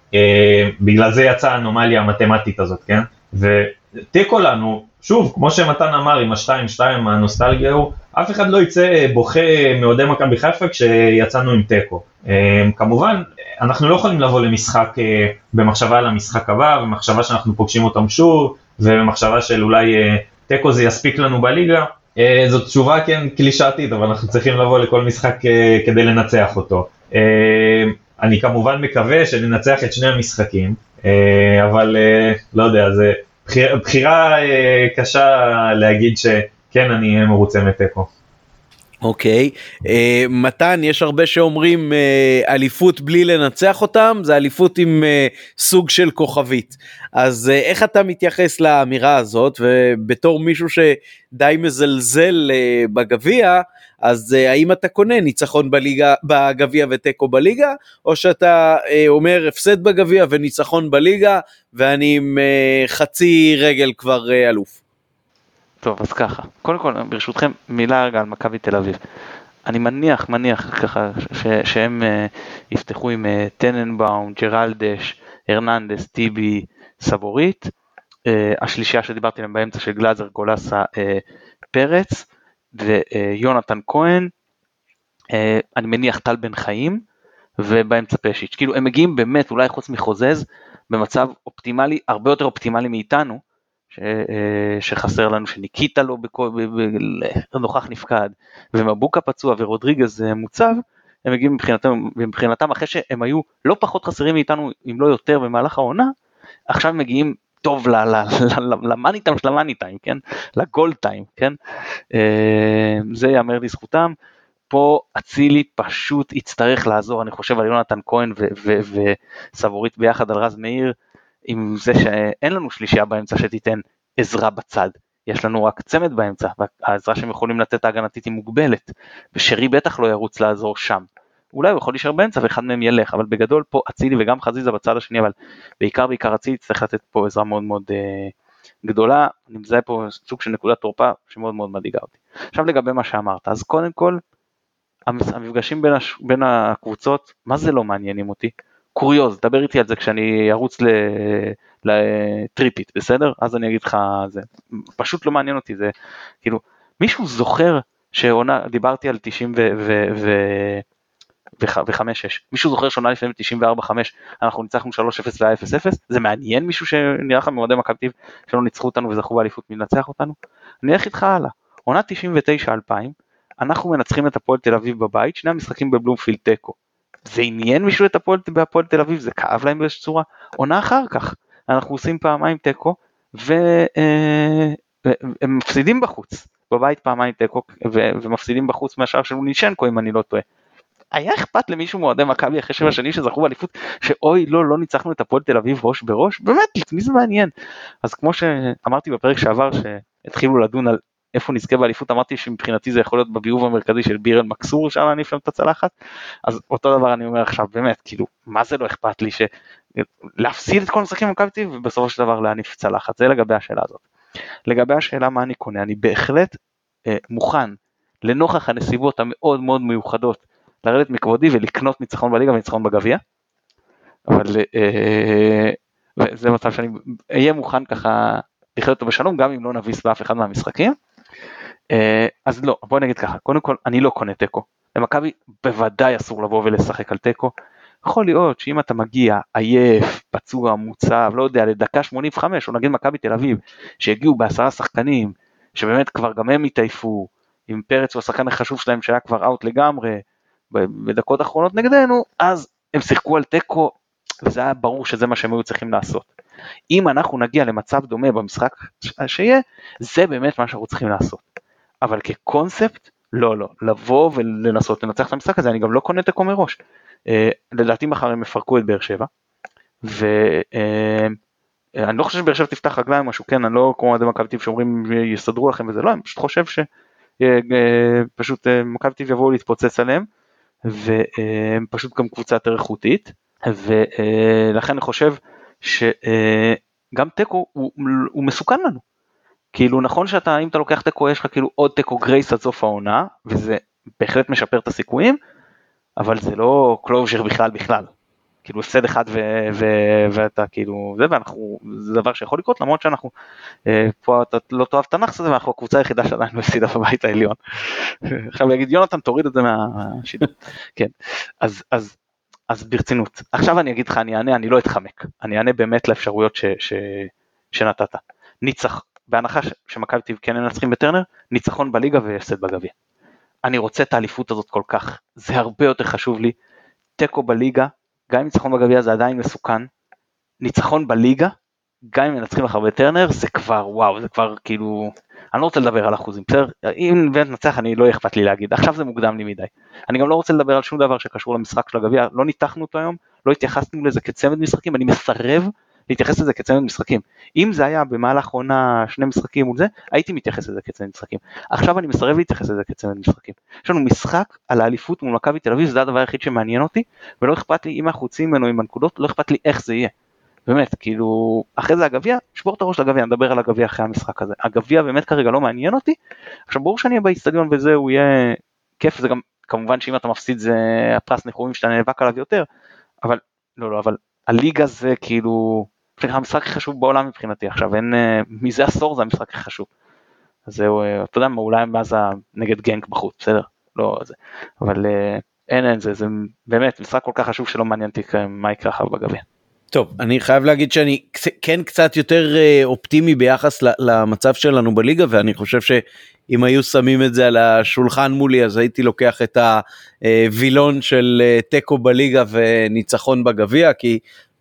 בגלל זה יצאה האנומליה המתמטית הזאת, כן? ותיקו לנו, שוב, כמו שמתן אמר עם ה-2-2 הנוסטלגיה הוא, אף אחד לא יצא בוכה מאוהדי מכבי חיפה כשיצאנו עם תיקו. אה, כמובן, אנחנו לא יכולים לבוא למשחק אה, במחשבה על המשחק הבא, במחשבה שאנחנו פוגשים אותם שוב, ובמחשבה של אולי אה, תיקו זה יספיק לנו בליגה. זאת תשובה כן קלישאתית, אבל אנחנו צריכים לבוא לכל משחק כדי לנצח אותו. אני כמובן מקווה שננצח את שני המשחקים, אבל לא יודע, זה בחירה אה, קשה להגיד שכן אני מרוצה מתיקו. אוקיי, okay. uh, מתן, יש הרבה שאומרים uh, אליפות בלי לנצח אותם, זה אליפות עם uh, סוג של כוכבית. אז uh, איך אתה מתייחס לאמירה הזאת, ובתור מישהו שדי מזלזל uh, בגביע, אז uh, האם אתה קונה ניצחון בליגה, בגביע ותיקו בליגה, או שאתה uh, אומר הפסד בגביע וניצחון בליגה, ואני עם uh, חצי רגל כבר אלוף? טוב, אז ככה, קודם כל, ברשותכם, מילה רגע על מכבי תל אביב. אני מניח, מניח ככה, ש, שהם uh, יפתחו עם uh, טננבאום, ג'רלדש, הרננדס, טיבי, סבורית. Uh, השלישייה שדיברתי עליהם באמצע של גלאזר, גולסה, uh, פרץ, ויונתן כהן. Uh, אני מניח טל בן חיים, ובאמצע פשיץ'. כאילו, הם מגיעים באמת, אולי חוץ מחוזז, במצב אופטימלי, הרבה יותר אופטימלי מאיתנו, ש, אה, שחסר לנו, שניקיטה לא נוכח נפקד, ומבוקה פצוע ורודריגז אה, מוצב, הם מגיעים מבחינתם, מבחינתם אחרי שהם היו לא פחות חסרים מאיתנו, אם לא יותר במהלך העונה, עכשיו מגיעים טוב למאני טיים של המאני טיים, כן? לגולד טיים, כן? אה, זה ייאמר לזכותם. פה אצילי פשוט יצטרך לעזור, אני חושב על יונתן כהן וסבורית ביחד על רז מאיר, עם זה שאין לנו שלישייה באמצע שתיתן עזרה בצד, יש לנו רק צמד באמצע, והעזרה שהם יכולים לתת ההגנתית היא מוגבלת, ושרי בטח לא ירוץ לעזור שם. אולי הוא יכול להישאר באמצע ואחד מהם ילך, אבל בגדול פה אצילי וגם חזיזה בצד השני, אבל בעיקר בעיקר אצילי צריך לתת פה עזרה מאוד מאוד אה, גדולה, אני מזהה פה סוג של נקודת תורפה שמאוד מאוד מדאיגה אותי. עכשיו לגבי מה שאמרת, אז קודם כל, המפגשים בין, הש... בין הקבוצות, מה זה לא מעניינים אותי? קוריוז, דבר איתי על זה כשאני ארוץ ל three-peat, בסדר? אז אני אגיד לך, זה פשוט לא מעניין אותי, זה כאילו, מישהו זוכר שעונה, דיברתי על 90 ו... ו, ו ו-5-6. מישהו זוכר שעונה לפני 94-5 אנחנו ניצחנו 3-0 ו-0-0? זה מעניין מישהו שנראה לך מאוהדי מכבי תל שלא ניצחו אותנו וזכו באליפות מלנצח אותנו? אני אלך איתך הלאה. עונה 99-2000 אנחנו מנצחים את הפועל תל אביב בבית, שני המשחקים בבלומפילד תיקו. זה עניין מישהו את הפועל, בהפועל תל אביב? זה כאב להם באיזושהי צורה? עונה אחר כך, אנחנו עושים פעמיים תיקו והם אה, מפסידים בחוץ. בבית פעמיים תיקו ומפסידים בחוץ מהשאר של אונישנקו אם אני לא טועה. היה אכפת למישהו מאוהדי מכבי אחרי שבע שנים שזכו באליפות שאוי לא לא ניצחנו את הפועל תל אביב ראש בראש? באמת את מי זה מעניין. אז כמו שאמרתי בפרק שעבר שהתחילו לדון על איפה נזכה באליפות אמרתי שמבחינתי זה יכול להיות בביוב המרכזי של בירן מקסור שם להניף להם את הצלחת. אז אותו דבר אני אומר עכשיו באמת כאילו מה זה לא אכפת לי להפסיד את כל המשחקים במכבי תל אביב ובסופו של דבר להניף צלחת? זה לגבי השאלה הזאת. לגבי השאלה מה אני קונה אני בהחלט אה, מוכן לנוכח הנסיבות המאוד מאוד מיוחדות לרדת מכבודי ולקנות ניצחון בליגה וניצחון בגביע. אבל אה, זה מצב שאני אהיה מוכן ככה לחיות אותו בשלום גם אם לא נביס באף אחד מהמשחקים. אה, אז לא, בוא נגיד ככה, קודם כל אני לא קונה תיקו. למכבי בוודאי אסור לבוא ולשחק על תיקו. יכול להיות שאם אתה מגיע עייף, פצוע, מוצב, לא יודע, לדקה 85, או נגיד מכבי תל אביב, שהגיעו בעשרה שחקנים, שבאמת כבר גם הם התעייפו, עם פרץ הוא השחקן החשוב שלהם שהיה כבר אאוט לגמרי, בדקות האחרונות נגדנו, אז הם שיחקו על תיקו, וזה היה ברור שזה מה שהם היו צריכים לעשות. אם אנחנו נגיע למצב דומה במשחק שיהיה, זה באמת מה שאנחנו צריכים לעשות. אבל כקונספט, לא, לא. לבוא ולנסות לנצח את המשחק הזה, אני גם לא קונה תיקו מראש. אה, לדעתי מחר הם יפרקו את באר שבע, ואני אה, לא חושב שבאר שבע תפתח רגליים משהו, כן, אני לא כמו אוהדי מכבי טיב שאומרים יסדרו לכם וזה, לא, אני פשוט חושב שפשוט אה, מכבי טיב יבואו להתפוצץ עליהם. והם פשוט גם קבוצה יותר איכותית ולכן אני חושב שגם תיקו הוא, הוא מסוכן לנו. כאילו נכון שאתה אם אתה לוקח תיקו יש לך כאילו עוד תיקו גרייס עד סוף העונה וזה בהחלט משפר את הסיכויים אבל זה לא closure בכלל בכלל. כאילו הפסד אחד ו- ו- ואתה כאילו זה ואנחנו זה דבר שיכול לקרות למרות שאנחנו אה, פה אתה לא תאהב את הנאחס הזה ואנחנו הקבוצה היחידה שעדיין לא הפסידה בבית העליון. עכשיו להגיד יונתן תוריד את זה מהשידור. כן אז אז אז ברצינות עכשיו אני אגיד לך אני אענה אני לא אתחמק אני אענה באמת לאפשרויות ש, ש, שנתת. נצא בהנחה שמכבי תל אביב כן מנצחים בטרנר ניצחון בליגה והפסד בגביע. אני רוצה את האליפות הזאת כל כך זה הרבה יותר חשוב לי. תיקו בליגה גם אם ניצחון בגביע זה עדיין מסוכן, ניצחון בליגה, גם אם מנצחים לך בטרנר זה כבר וואו זה כבר כאילו אני לא רוצה לדבר על אחוזים בסדר? אם באמת נצח אני לא אכפת לי להגיד. עכשיו זה מוקדם לי מדי. אני גם לא רוצה לדבר על שום דבר שקשור למשחק של הגביע לא ניתחנו אותו היום לא התייחסנו לזה כצמד משחקים אני מסרב להתייחס לזה כצמד משחקים אם זה היה במהלך עונה שני משחקים מול זה הייתי מתייחס לזה כצמד משחקים עכשיו אני מסרב להתייחס לזה כצמד משחקים יש לנו משחק על האליפות מול מכבי תל אביב זה הדבר היחיד שמעניין אותי ולא אכפת לי אם אנחנו יוצאים ממנו עם הנקודות לא אכפת לי איך זה יהיה באמת, כאילו, אחרי זה הגביע, שבור את הראש לגביע, נדבר על הגביע אחרי המשחק הזה. הגביע באמת כרגע לא מעניין אותי. עכשיו ברור שאני אהיה באיצטדיון וזה, הוא יהיה כיף, זה גם, כמובן שאם אתה מפסיד זה הפרס ניחומים שאתה נאבק עליו יותר, אבל, לא, לא, אבל הליגה זה כאילו, המשחק הכי חשוב בעולם מבחינתי עכשיו, אין, אה, מזה עשור זה המשחק הכי חשוב. אז זהו, אה, אתה יודע מה, אולי מאז נגד גנק בחוץ, בסדר? לא זה, אבל אה, אין, אין, זה, זה באמת משחק כל כך חשוב שלא מעניין אותי מה יקרה אחר בגביע. טוב אני חייב להגיד שאני כן קצת יותר אופטימי ביחס למצב שלנו בליגה ואני חושב שאם היו שמים את זה על השולחן מולי אז הייתי לוקח את הווילון של תיקו בליגה וניצחון בגביע כי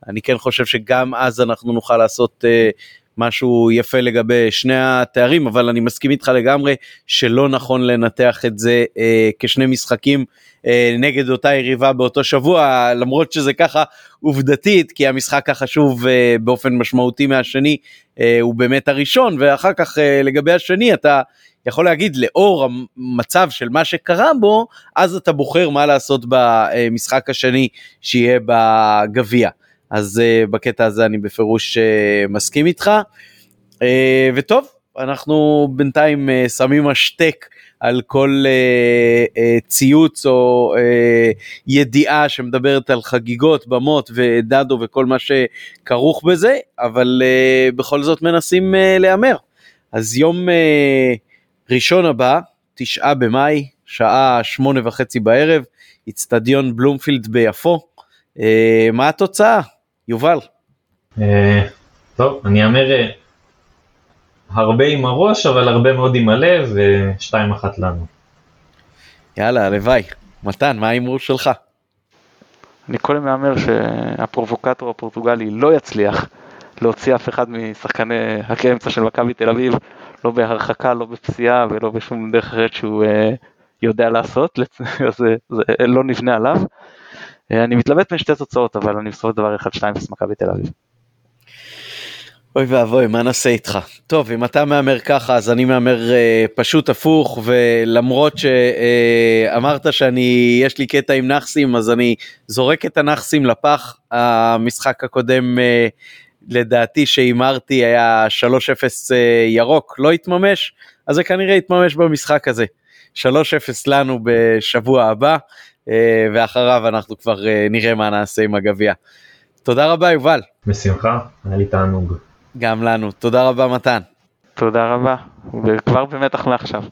אני כן חושב שגם אז אנחנו נוכל לעשות אה, משהו יפה לגבי שני התארים אבל אני מסכים איתך לגמרי שלא נכון לנתח את זה אה, כשני משחקים אה, נגד אותה יריבה באותו שבוע למרות שזה ככה עובדתית כי המשחק החשוב אה, באופן משמעותי מהשני אה, הוא באמת הראשון ואחר כך אה, לגבי השני אתה יכול להגיד לאור המצב של מה שקרה בו אז אתה בוחר מה לעשות במשחק השני שיהיה בגביע. אז uh, בקטע הזה אני בפירוש uh, מסכים איתך. Uh, וטוב, אנחנו בינתיים uh, שמים השתק על כל אה, אה, ציוץ או אה, ידיעה שמדברת על חגיגות, במות ודדו וכל מה שכרוך בזה, אבל אה, בכל זאת מנסים אה, להמר. אז יום אה, ראשון הבא, תשעה במאי, שעה שמונה וחצי בערב, איצטדיון בלומפילד ביפו. אה, מה התוצאה, יובל? אה, טוב, אני אאמר אה, הרבה עם הראש, אבל הרבה מאוד עם הלב, ושתיים אחת לנו. יאללה, הלוואי. מתן, מה ההימור שלך? אני קודם מהמר שהפרובוקטור הפורטוגלי לא יצליח להוציא אף אחד משחקני האמצע של מכבי תל אביב, לא בהרחקה, לא בפציעה ולא בשום דרך אחרת שהוא אה, יודע לעשות, זה, זה לא נבנה עליו. אה, אני מתלבט בין שתי תוצאות, אבל אני בסופו של דבר 1-2 מכבי תל אביב. אוי ואבוי, מה נעשה איתך? טוב, אם אתה מהמר ככה, אז אני מהמר אה, פשוט הפוך, ולמרות שאמרת אה, שאני, יש לי קטע עם נאחסים, אז אני זורק את הנאחסים לפח. המשחק הקודם, אה, לדעתי שהימרתי היה 3-0 אה, ירוק, לא התממש, אז זה כנראה יתממש במשחק הזה. 3-0 לנו בשבוע הבא, ואחריו אנחנו כבר אה, נראה מה נעשה עם הגביע. תודה רבה, יובל. בשמחה, היה לי תענוג. גם לנו. תודה רבה מתן. תודה רבה, וכבר במתח לעכשיו.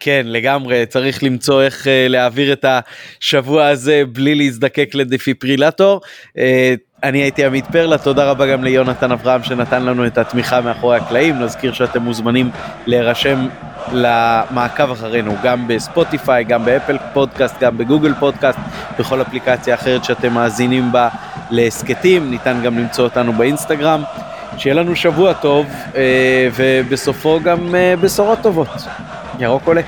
כן, לגמרי, צריך למצוא איך uh, להעביר את השבוע הזה בלי להזדקק לדפיברילטור. Uh, אני הייתי עמית פרלה, תודה רבה גם ליונתן אברהם שנתן לנו את התמיכה מאחורי הקלעים. נזכיר שאתם מוזמנים להירשם למעקב אחרינו גם בספוטיפיי, גם באפל פודקאסט, גם בגוגל פודקאסט, בכל אפליקציה אחרת שאתם מאזינים בה להסכתים. ניתן גם למצוא אותנו באינסטגרם. שיהיה לנו שבוע טוב, אה, ובסופו גם אה, בשורות טובות. ירוק עולה.